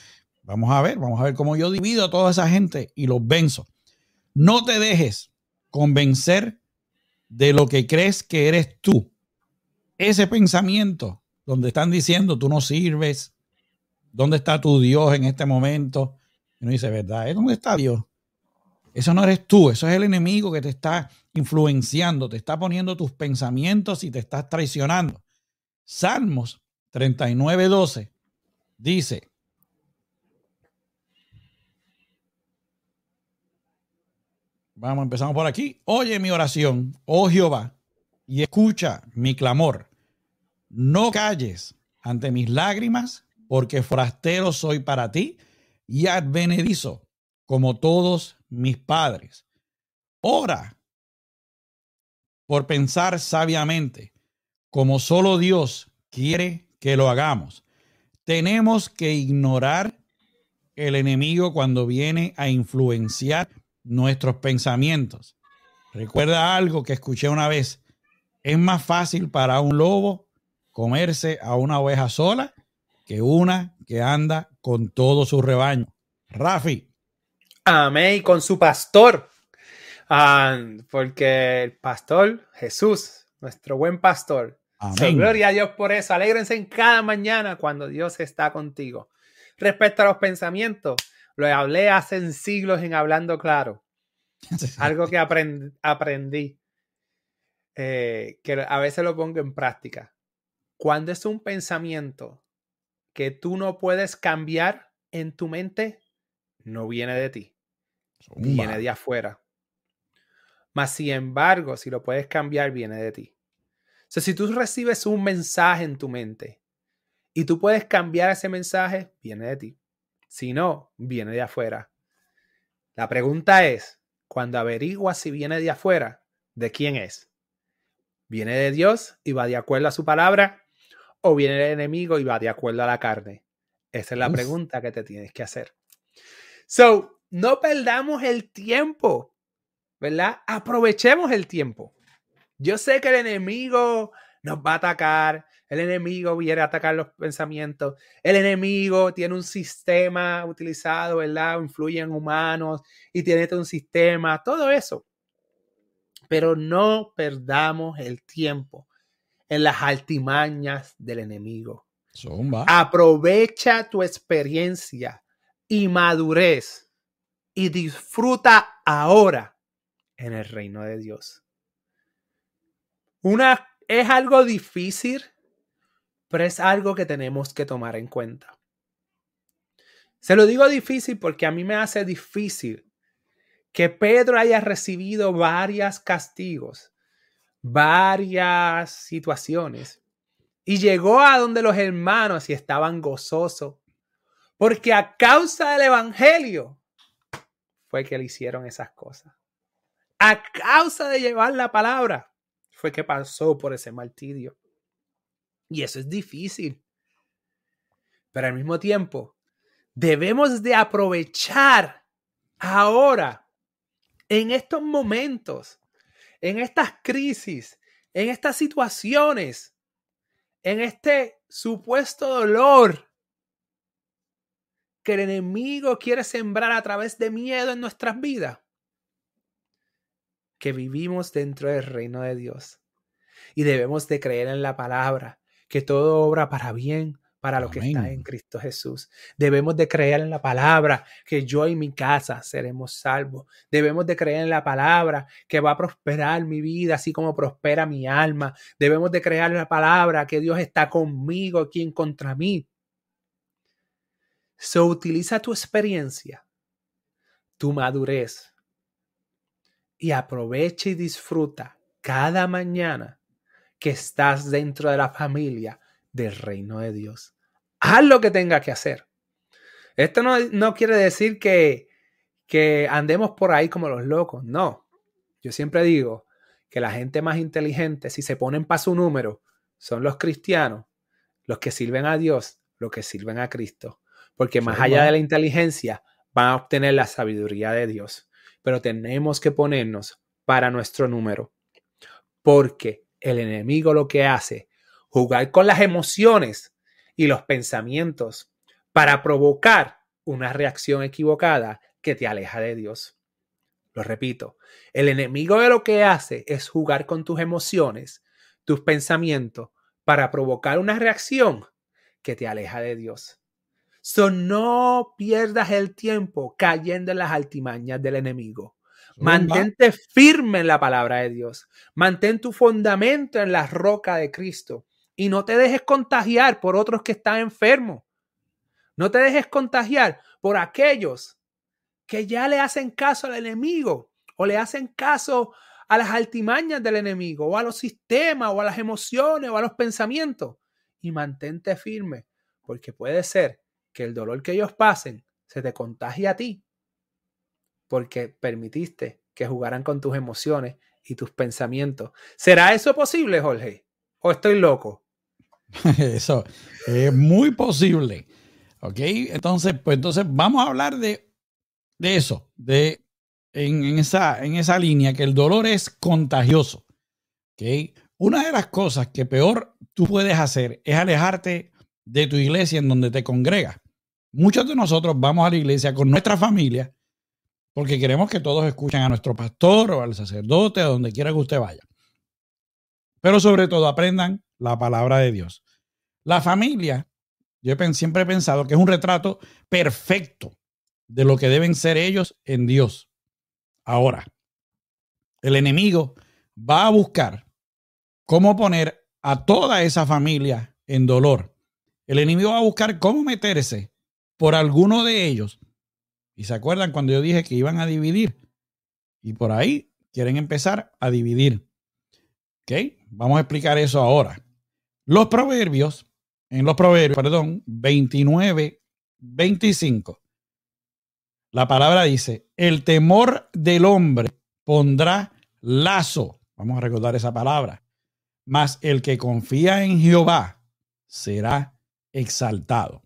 vamos a ver, vamos a ver cómo yo divido a toda esa gente y los venzo. No te dejes convencer de lo que crees que eres tú. Ese pensamiento donde están diciendo tú no sirves, ¿dónde está tu Dios en este momento? Y uno dice, ¿verdad? ¿Dónde está Dios? Eso no eres tú, eso es el enemigo que te está influenciando, te está poniendo tus pensamientos y te estás traicionando. Salmos 39, 12 dice, Vamos, empezamos por aquí. Oye mi oración, oh Jehová, y escucha mi clamor. No calles ante mis lágrimas, porque forastero soy para ti y advenedizo como todos mis padres. Ora por pensar sabiamente, como solo Dios quiere que lo hagamos. Tenemos que ignorar el enemigo cuando viene a influenciar nuestros pensamientos. Recuerda algo que escuché una vez. Es más fácil para un lobo comerse a una oveja sola que una que anda con todo su rebaño. Rafi. Amén. Con su pastor. Ah, porque el pastor Jesús, nuestro buen pastor. Amén. gloria a Dios por eso. Alégrense en cada mañana cuando Dios está contigo. Respecto a los pensamientos, lo hablé hace siglos en Hablando Claro. Algo que aprendí, eh, que a veces lo pongo en práctica. Cuando es un pensamiento que tú no puedes cambiar en tu mente, no viene de ti, viene de afuera. Mas, sin embargo, si lo puedes cambiar, viene de ti. O sea, si tú recibes un mensaje en tu mente y tú puedes cambiar ese mensaje, viene de ti. Si no, viene de afuera. La pregunta es, cuando averiguas si viene de afuera, ¿de quién es? ¿Viene de Dios y va de acuerdo a su palabra? ¿O viene del enemigo y va de acuerdo a la carne? Esa es la pregunta que te tienes que hacer. So, no perdamos el tiempo, ¿verdad? Aprovechemos el tiempo. Yo sé que el enemigo nos va a atacar, el enemigo viene a atacar los pensamientos. El enemigo tiene un sistema utilizado, ¿verdad? Influye en humanos y tiene un sistema, todo eso. Pero no perdamos el tiempo en las altimañas del enemigo. Aprovecha tu experiencia y madurez y disfruta ahora en el reino de Dios. Una es algo difícil pero es algo que tenemos que tomar en cuenta. Se lo digo difícil porque a mí me hace difícil que Pedro haya recibido varios castigos, varias situaciones, y llegó a donde los hermanos y estaban gozosos, porque a causa del Evangelio fue que le hicieron esas cosas. A causa de llevar la palabra fue que pasó por ese martirio. Y eso es difícil. Pero al mismo tiempo, debemos de aprovechar ahora, en estos momentos, en estas crisis, en estas situaciones, en este supuesto dolor que el enemigo quiere sembrar a través de miedo en nuestras vidas, que vivimos dentro del reino de Dios. Y debemos de creer en la palabra que todo obra para bien para lo que está en Cristo Jesús. Debemos de creer en la palabra que yo y mi casa seremos salvos. Debemos de creer en la palabra que va a prosperar mi vida así como prospera mi alma. Debemos de creer en la palabra que Dios está conmigo, quien contra mí. So utiliza tu experiencia, tu madurez y aprovecha y disfruta cada mañana que estás dentro de la familia del reino de Dios. Haz lo que tenga que hacer. Esto no, quiere decir que, que andemos por ahí como los locos. No. Yo siempre digo que la gente más inteligente, si se ponen para su número, son los cristianos, los que sirven a Dios, los que sirven a Cristo. Porque más allá de la inteligencia, van a obtener la sabiduría de Dios. Pero tenemos que ponernos para nuestro número. Porque el enemigo lo que hace jugar con las emociones y los pensamientos para provocar una reacción equivocada que te aleja de Dios. Lo repito, el enemigo de lo que hace es jugar con tus emociones, tus pensamientos, para provocar una reacción que te aleja de Dios. So no pierdas el tiempo cayendo en las altimañas del enemigo. Mantente firme en la palabra de Dios. Mantén tu fundamento en la roca de Cristo y no te dejes contagiar por otros que están enfermos. No te dejes contagiar por aquellos que ya le hacen caso al enemigo o le hacen caso a las altimañas del enemigo o a los sistemas o a las emociones o a los pensamientos. Y mantente firme porque puede ser que el dolor que ellos pasen se te contagie a ti porque permitiste que jugaran con tus emociones y tus pensamientos. ¿Será eso posible, Jorge? ¿O estoy loco? Eso es muy posible. ¿Ok? Entonces, pues entonces vamos a hablar de, de eso, de en, esa, en esa línea, que el dolor es contagioso. ¿Ok? Una de las cosas que peor tú puedes hacer es alejarte de tu iglesia en donde te congregas. Muchos de nosotros vamos a la iglesia con nuestra familia porque queremos que todos escuchen a nuestro pastor o al sacerdote, a donde quiera que usted vaya. Pero sobre todo aprendan la palabra de Dios. La familia, yo siempre he pensado que es un retrato perfecto de lo que deben ser ellos en Dios. Ahora, el enemigo va a buscar cómo poner a toda esa familia en dolor. El enemigo va a buscar cómo meterse por alguno de ellos. Y se acuerdan cuando yo dije que iban a dividir. Y por ahí quieren empezar a dividir. ¿Ok? Vamos a explicar eso ahora. Los proverbios, en los proverbios, perdón, 29, 25. La palabra dice, el temor del hombre pondrá lazo. Vamos a recordar esa palabra. Mas el que confía en Jehová será exaltado.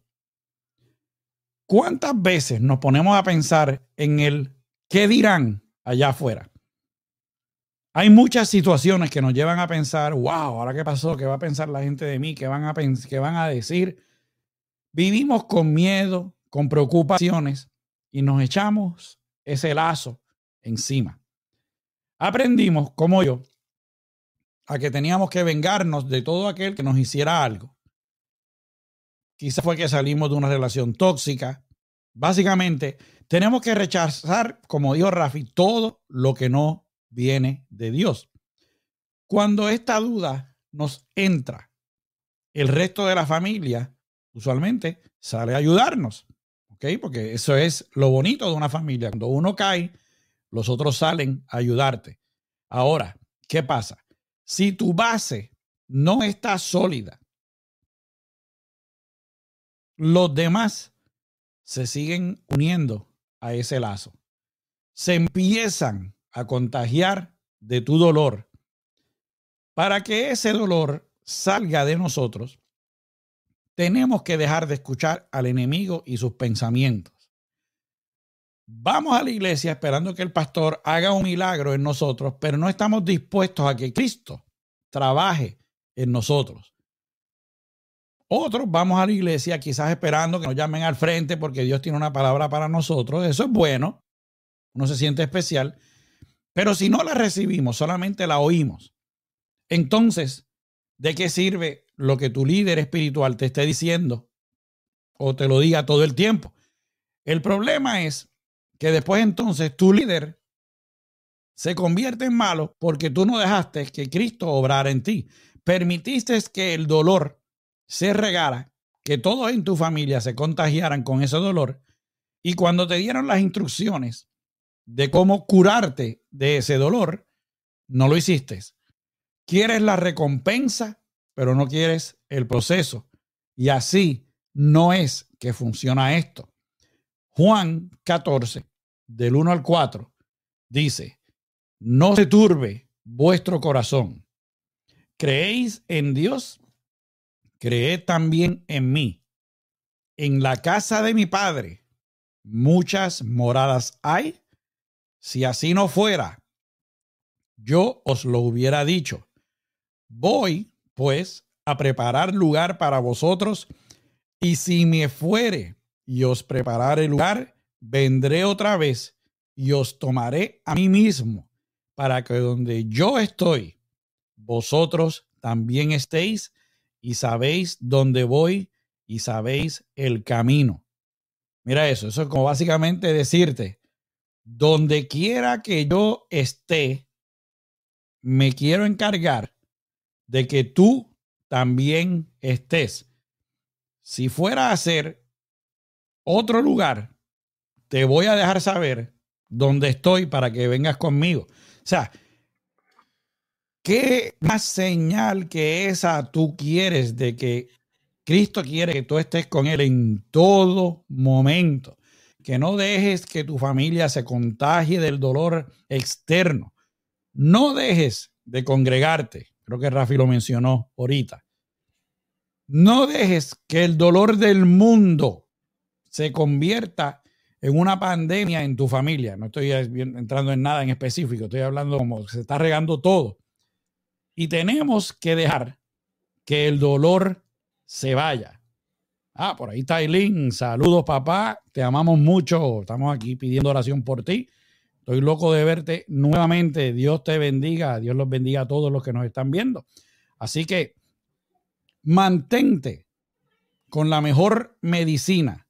¿Cuántas veces nos ponemos a pensar en el qué dirán allá afuera? Hay muchas situaciones que nos llevan a pensar, wow, ahora qué pasó, qué va a pensar la gente de mí, qué van a, van a decir. Vivimos con miedo, con preocupaciones y nos echamos ese lazo encima. Aprendimos, como yo, a que teníamos que vengarnos de todo aquel que nos hiciera algo. Quizás fue que salimos de una relación tóxica. Básicamente, tenemos que rechazar, como dijo Rafi, todo lo que no viene de Dios. Cuando esta duda nos entra, el resto de la familia usualmente sale a ayudarnos, ¿ok? Porque eso es lo bonito de una familia. Cuando uno cae, los otros salen a ayudarte. Ahora, ¿qué pasa? Si tu base no está sólida, los demás se siguen uniendo a ese lazo. Se empiezan a contagiar de tu dolor, para que ese dolor salga de nosotros, tenemos que dejar de escuchar al enemigo y sus pensamientos. Vamos a la iglesia esperando que el pastor haga un milagro en nosotros, pero no estamos dispuestos a que Cristo trabaje en nosotros. Otros vamos a la iglesia quizás esperando que nos llamen al frente porque Dios tiene una palabra para nosotros. Eso es bueno. Uno se siente especial. Pero si no la recibimos, solamente la oímos. Entonces, ¿de qué sirve lo que tu líder espiritual te esté diciendo o te lo diga todo el tiempo. El problema es que después entonces tu líder se convierte en malo porque tú no dejaste que Cristo obrara en ti. Permitiste que el dolor se regara, que todos en tu familia se contagiaran con ese dolor. Y cuando te dieron las instrucciones de cómo curarte de ese dolor, no lo hiciste. Quieres la recompensa, pero no quieres el proceso. Y así no es que funciona esto. Juan 14, del 1 al 4, dice, no se turbe vuestro corazón. ¿Creéis en Dios? Creed también en mí. En la casa de mi Padre muchas moradas hay. Si así no fuera, yo os lo hubiera dicho. Voy, pues, a preparar lugar para vosotros, y si me fuere y os preparare lugar, vendré otra vez y os tomaré a mí mismo, para que donde yo estoy, vosotros también estéis, y sabéis dónde voy y sabéis el camino. Mira eso, eso es como básicamente decirte, donde quiera que yo esté, me quiero encargar de que tú también estés. Si fuera a ser otro lugar, te voy a dejar saber dónde estoy para que vengas conmigo. O sea, ¿qué más señal que esa tú quieres de que Cristo quiere que tú estés con Él en todo momento? Que no dejes que tu familia se contagie del dolor externo. No dejes de congregarte. Creo que Rafi lo mencionó ahorita. No dejes que el dolor del mundo se convierta en una pandemia en tu familia. No estoy entrando en nada en específico, estoy hablando como se está regando todo. Y tenemos que dejar que el dolor se vaya. Ah, por ahí está Eileen. Saludos, papá. Te amamos mucho. Estamos aquí pidiendo oración por ti. Estoy loco de verte nuevamente. Dios te bendiga. Dios los bendiga a todos los que nos están viendo. Así que mantente con la mejor medicina,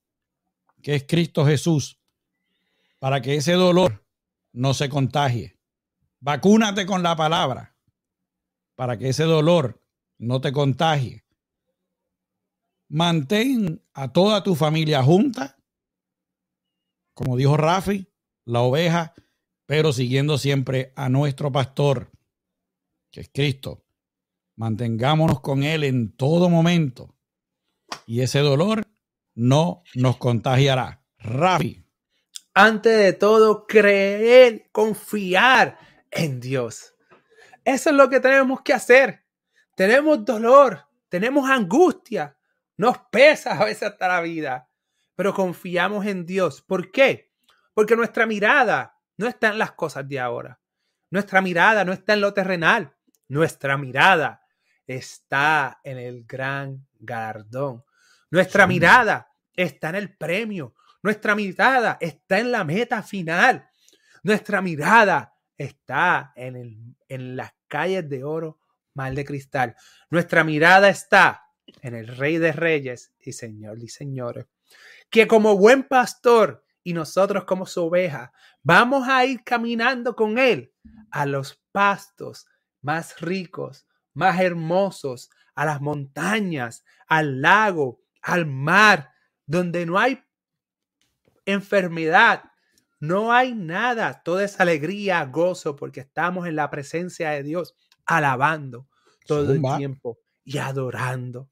que es Cristo Jesús, para que ese dolor no se contagie. Vacúnate con la palabra, para que ese dolor no te contagie. Mantén a toda tu familia junta, como dijo Rafi, la oveja pero siguiendo siempre a nuestro pastor, que es Cristo. Mantengámonos con Él en todo momento y ese dolor no nos contagiará. Rafi. Antes de todo, creer, confiar en Dios. Eso es lo que tenemos que hacer. Tenemos dolor, tenemos angustia, nos pesa a veces hasta la vida, pero confiamos en Dios. ¿Por qué? Porque nuestra mirada no está en las cosas de ahora. Nuestra mirada no está en lo terrenal. Nuestra mirada está en el gran galardón. Nuestra mirada está en el premio. Nuestra mirada está en la meta final. Nuestra mirada está en, el, en las calles de oro, mal de cristal. Nuestra mirada está en el Rey de Reyes y Señor y Señores, que como buen pastor y nosotros como su oveja vamos a ir caminando con Él a los pastos más ricos, más hermosos, a las montañas, al lago, al mar, donde no hay enfermedad, no hay nada, toda esa alegría, gozo, porque estamos en la presencia de Dios, alabando todo el tiempo y adorando.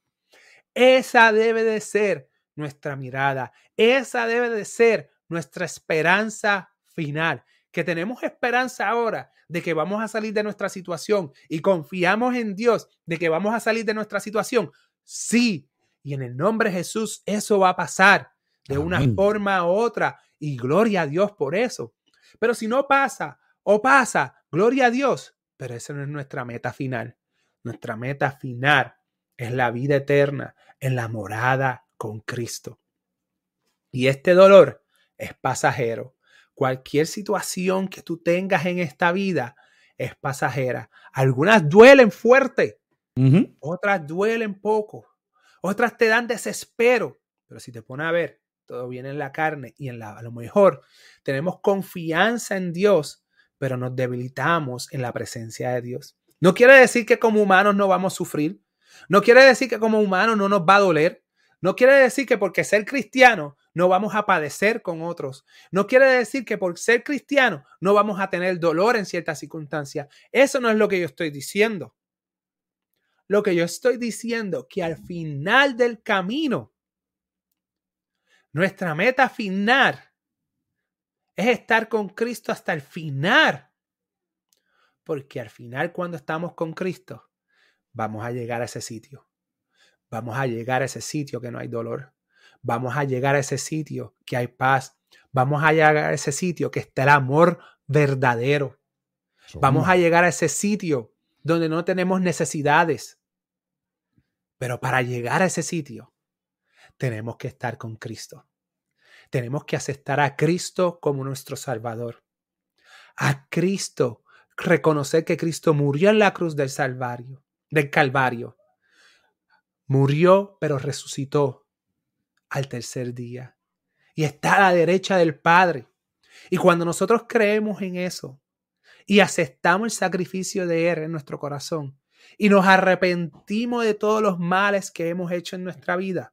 Esa debe de ser nuestra mirada, esa debe de ser nuestra esperanza final, que tenemos esperanza ahora de que vamos a salir de nuestra situación y confiamos en Dios de que vamos a salir de nuestra situación. Sí, y en el nombre de Jesús eso va a pasar de una forma u otra y gloria a Dios por eso. Pero si no pasa o pasa, gloria a Dios, pero esa no es nuestra meta final. Nuestra meta final es la vida eterna en la morada con Cristo. Y este dolor es pasajero. Cualquier situación que tú tengas en esta vida es pasajera. Algunas duelen fuerte, Otras duelen poco. Otras te dan desespero. Pero si te pones a ver, todo viene en la carne y en la, a lo mejor tenemos confianza en Dios, pero nos debilitamos en la presencia de Dios. No quiere decir que como humanos no vamos a sufrir. No quiere decir que como humanos no nos va a doler. No quiere decir que porque ser cristiano no vamos a padecer con otros. No quiere decir que por ser cristiano no vamos a tener dolor en ciertas circunstancias. Eso no es lo que yo estoy diciendo. Lo que yo estoy diciendo que al final del camino nuestra meta final es estar con Cristo hasta el final. Porque al final cuando estamos con Cristo, vamos a llegar a ese sitio. Vamos a llegar a ese sitio que no hay dolor. Vamos a llegar a ese sitio que hay paz. Vamos a llegar a ese sitio que está el amor verdadero. Vamos a llegar a ese sitio donde no tenemos necesidades. Pero para llegar a ese sitio, tenemos que estar con Cristo. Tenemos que aceptar a Cristo como nuestro Salvador. A Cristo, reconocer que Cristo murió en la cruz del Salvario, del Calvario. Murió, pero resucitó al tercer día. Y está a la derecha del Padre. Y cuando nosotros creemos en eso y aceptamos el sacrificio de Él en nuestro corazón y nos arrepentimos de todos los males que hemos hecho en nuestra vida,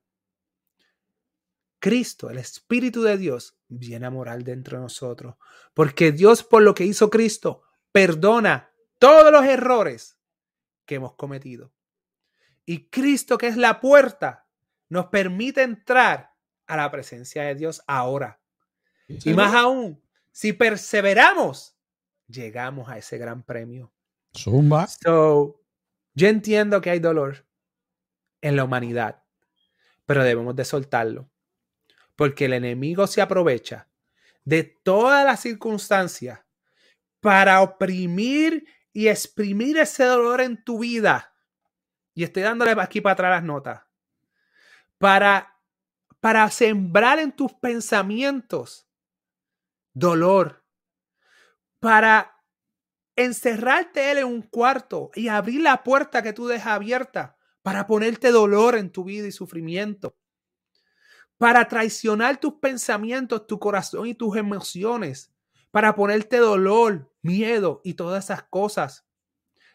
Cristo, el Espíritu de Dios, viene a morar dentro de nosotros. Porque Dios, por lo que hizo Cristo, perdona todos los errores que hemos cometido. Y Cristo, que es la puerta, nos permite entrar a la presencia de Dios ahora. Y más aún, si perseveramos, llegamos a ese gran premio. Zumba. So, yo entiendo que hay dolor en la humanidad, pero debemos de soltarlo porque el enemigo se aprovecha de todas las circunstancias para oprimir y exprimir ese dolor en tu vida. Y estoy dándole aquí para atrás las notas. Para, para sembrar en tus pensamientos dolor. Para encerrarte él en un cuarto y abrir la puerta que tú dejas abierta para ponerte dolor en tu vida y sufrimiento para traicionar tus pensamientos, tu corazón y tus emociones, para ponerte dolor, miedo y todas esas cosas.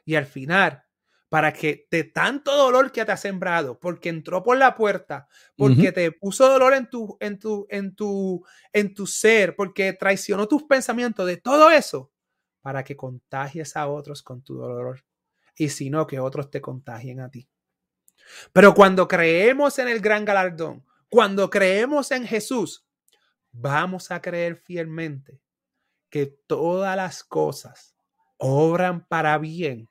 Y al final, para que de tanto dolor que te ha sembrado, porque entró por la puerta, porque te puso dolor en tu, en tu, en tu, en tu ser, porque traicionó tus pensamientos, de todo eso, para que contagies a otros con tu dolor. Y si no, que otros te contagien a ti. Pero cuando creemos en el gran galardón, cuando creemos en Jesús, vamos a creer fielmente que todas las cosas obran para bien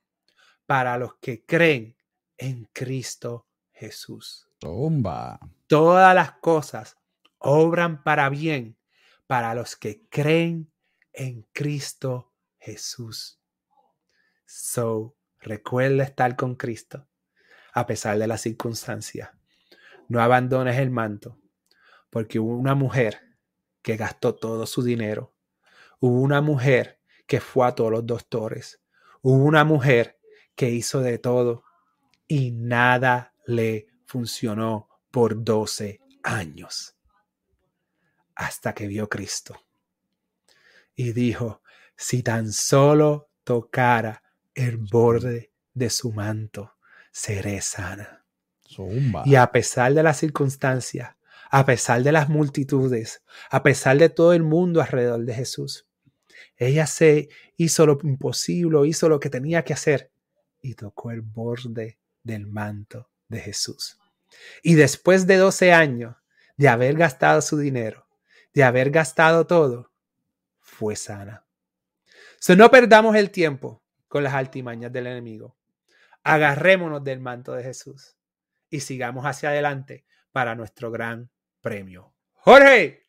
para los que creen en Cristo Jesús. Tumba. Todas las cosas obran para bien para los que creen en Cristo Jesús. So, recuerda estar con Cristo a pesar de las circunstancias no abandones el manto, porque hubo una mujer que gastó todo su dinero, hubo una mujer que fue a todos los doctores, hubo una mujer que hizo de todo y nada le funcionó por 12 años, hasta que vio Cristo. Y dijo, si tan solo tocara el borde de su manto, seré sana. Y a pesar de las circunstancias, a pesar de las multitudes, a pesar de todo el mundo alrededor de Jesús, ella se hizo lo imposible, hizo lo que tenía que hacer y tocó el borde del manto de Jesús. Y después de 12 años de haber gastado su dinero, de haber gastado todo, fue sana. So, no perdamos el tiempo con las altimañas del enemigo. Agarrémonos del manto de Jesús y sigamos hacia adelante para nuestro gran premio. Jorge.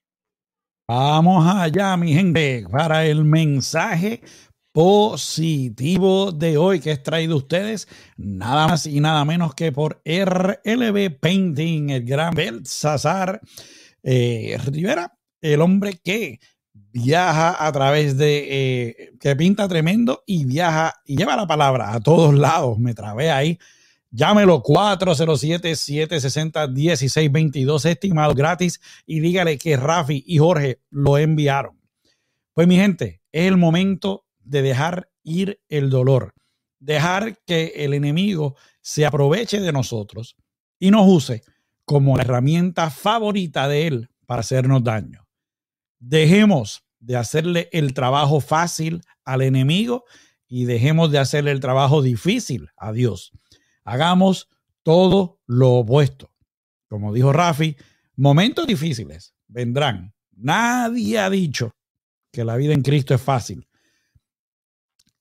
Vamos allá, mi gente, para el mensaje positivo de hoy que es traído ustedes nada más y nada menos que por RLB Painting, el gran Belsasar eh, Rivera, el hombre que viaja a través de, eh, que pinta tremendo y viaja y lleva la palabra a todos lados, me trabé ahí Llámelo 407-760-1622, estimado gratis, y dígale que Rafi y Jorge lo enviaron. Pues mi gente, es el momento de dejar ir el dolor, dejar que el enemigo se aproveche de nosotros y nos use como la herramienta favorita de él para hacernos daño. Dejemos de hacerle el trabajo fácil al enemigo y dejemos de hacerle el trabajo difícil a Dios. Hagamos todo lo opuesto. Como dijo Rafi, momentos difíciles vendrán. Nadie ha dicho que la vida en Cristo es fácil.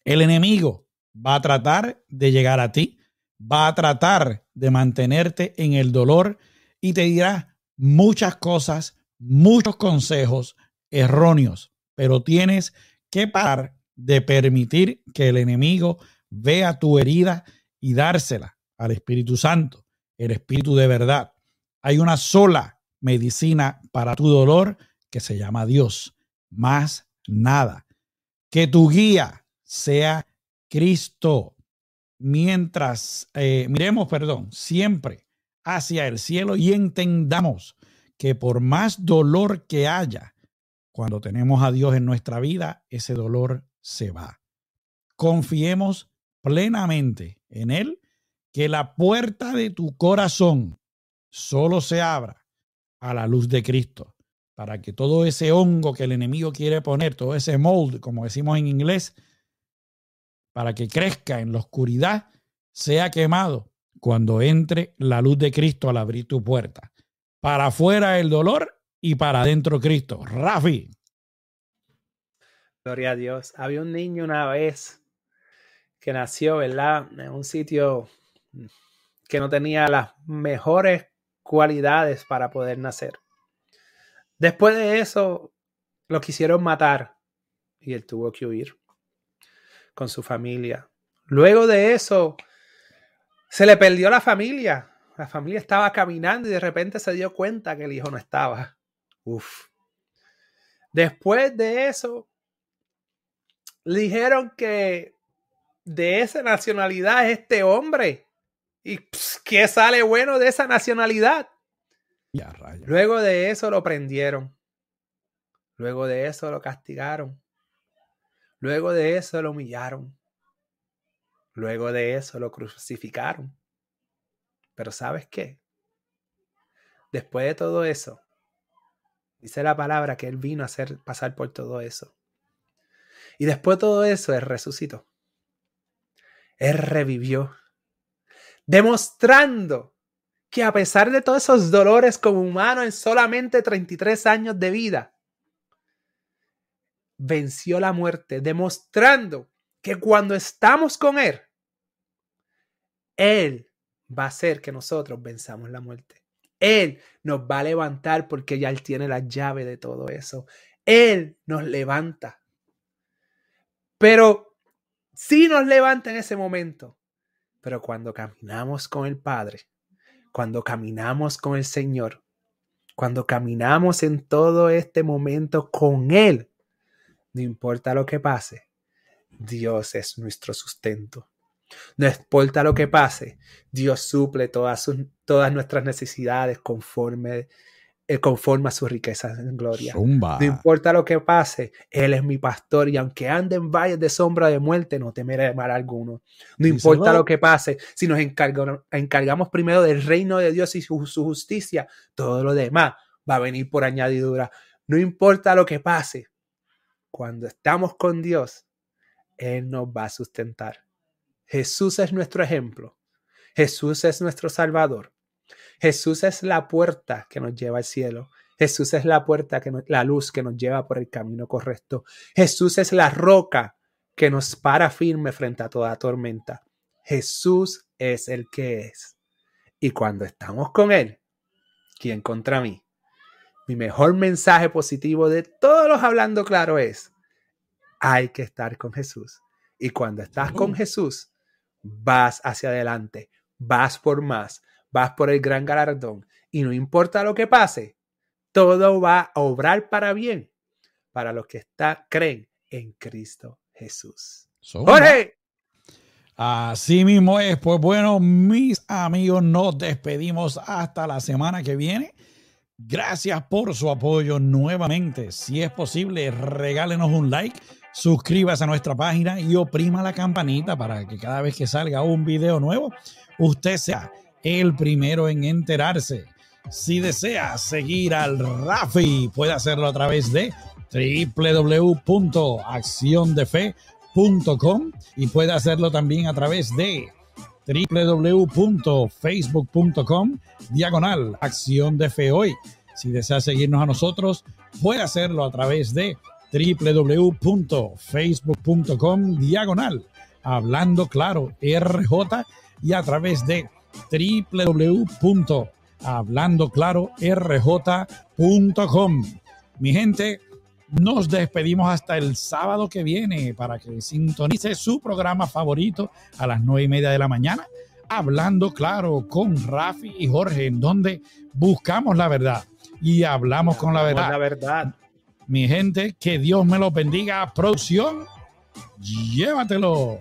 El enemigo va a tratar de llegar a ti, va a tratar de mantenerte en el dolor y te dirá muchas cosas, muchos consejos erróneos, pero tienes que parar de permitir que el enemigo vea tu herida y dársela al Espíritu Santo, el Espíritu de verdad. Hay una sola medicina para tu dolor que se llama Dios, más nada. Que tu guía sea Cristo. Mientras eh, miremos, perdón, siempre hacia el cielo y entendamos que por más dolor que haya, cuando tenemos a Dios en nuestra vida, ese dolor se va. Confiemos plenamente en Él, que la puerta de tu corazón solo se abra a la luz de Cristo, para que todo ese hongo que el enemigo quiere poner, todo ese mold, como decimos en inglés, para que crezca en la oscuridad, sea quemado cuando entre la luz de Cristo al abrir tu puerta. Para afuera el dolor y para adentro Cristo. Rafi. Gloria a Dios. Había un niño una vez que nació, ¿verdad? En un sitio que no tenía las mejores cualidades para poder nacer. Después de eso, lo quisieron matar y él tuvo que huir con su familia. Luego de eso, se le perdió la familia. La familia estaba caminando y de repente se dio cuenta que el hijo no estaba. Uf. Después de eso, le dijeron que de esa nacionalidad es este hombre. ¿Y qué sale bueno de esa nacionalidad? Luego de eso lo prendieron. Luego de eso lo castigaron. Luego de eso lo humillaron. Luego de eso lo crucificaron. Pero ¿sabes qué? Después de todo eso, dice la palabra que Él vino a hacer pasar por todo eso. Y después de todo eso, Él resucitó. Él revivió, demostrando que a pesar de todos esos dolores como humano en solamente 33 años de vida, venció la muerte, demostrando que cuando estamos con Él, Él va a hacer que nosotros venzamos la muerte. Él nos va a levantar porque ya Él tiene la llave de todo eso. Él nos levanta. Pero sí nos levanta en ese momento. Pero cuando caminamos con el Padre, cuando caminamos con el Señor, cuando caminamos en todo este momento con Él, no importa lo que pase, Dios es nuestro sustento. No importa lo que pase, Dios suple todas, todas nuestras necesidades conforme él conforma su riqueza en gloria. No importa lo que pase, Él es mi pastor y aunque ande en valles de sombra de muerte, no temeré mal alguno. No importa lo que pase, si nos encargamos, primero del reino de Dios y su, justicia, todo lo demás va a venir por añadidura. No importa lo que pase, cuando estamos con Dios, Él nos va a sustentar. Jesús es nuestro ejemplo. Jesús es nuestro Salvador. Jesús es la puerta que nos lleva al cielo. Jesús es la puerta, que la luz que nos lleva por el camino correcto. Jesús es la roca que nos para firme frente a toda tormenta. Jesús es el que es. Y cuando estamos con Él, ¿quién contra mí? Mi mejor mensaje positivo de todos los hablando claro es, hay que estar con Jesús. Y cuando estás con Jesús, vas hacia adelante, vas por más, vas por el gran galardón y no importa lo que pase, todo va a obrar para bien para los que está, creen en Cristo Jesús. Jorge. Así mismo es. Pues bueno, mis amigos, nos despedimos hasta la semana que viene. Gracias por su apoyo nuevamente. Si es posible, regálenos un like, suscríbase a nuestra página y oprima la campanita para que cada vez que salga un video nuevo, usted sea el primero en enterarse. Si desea seguir al Rafi, puede hacerlo a través de www.acciondefe.com y puede hacerlo también a través de www.facebook.com diagonal acción de fe hoy. Si desea seguirnos a nosotros, puede hacerlo a través de www.facebook.com diagonal hablando claro RJ y a través de www.hablandoclarorj.com. Mi gente, nos despedimos hasta el sábado que viene para que sintonice su programa favorito a las nueve y media de la mañana, hablando claro con Rafi y Jorge, en donde buscamos la verdad y hablamos con la verdad. La verdad. Mi gente, que Dios me los bendiga. Producción, llévatelo.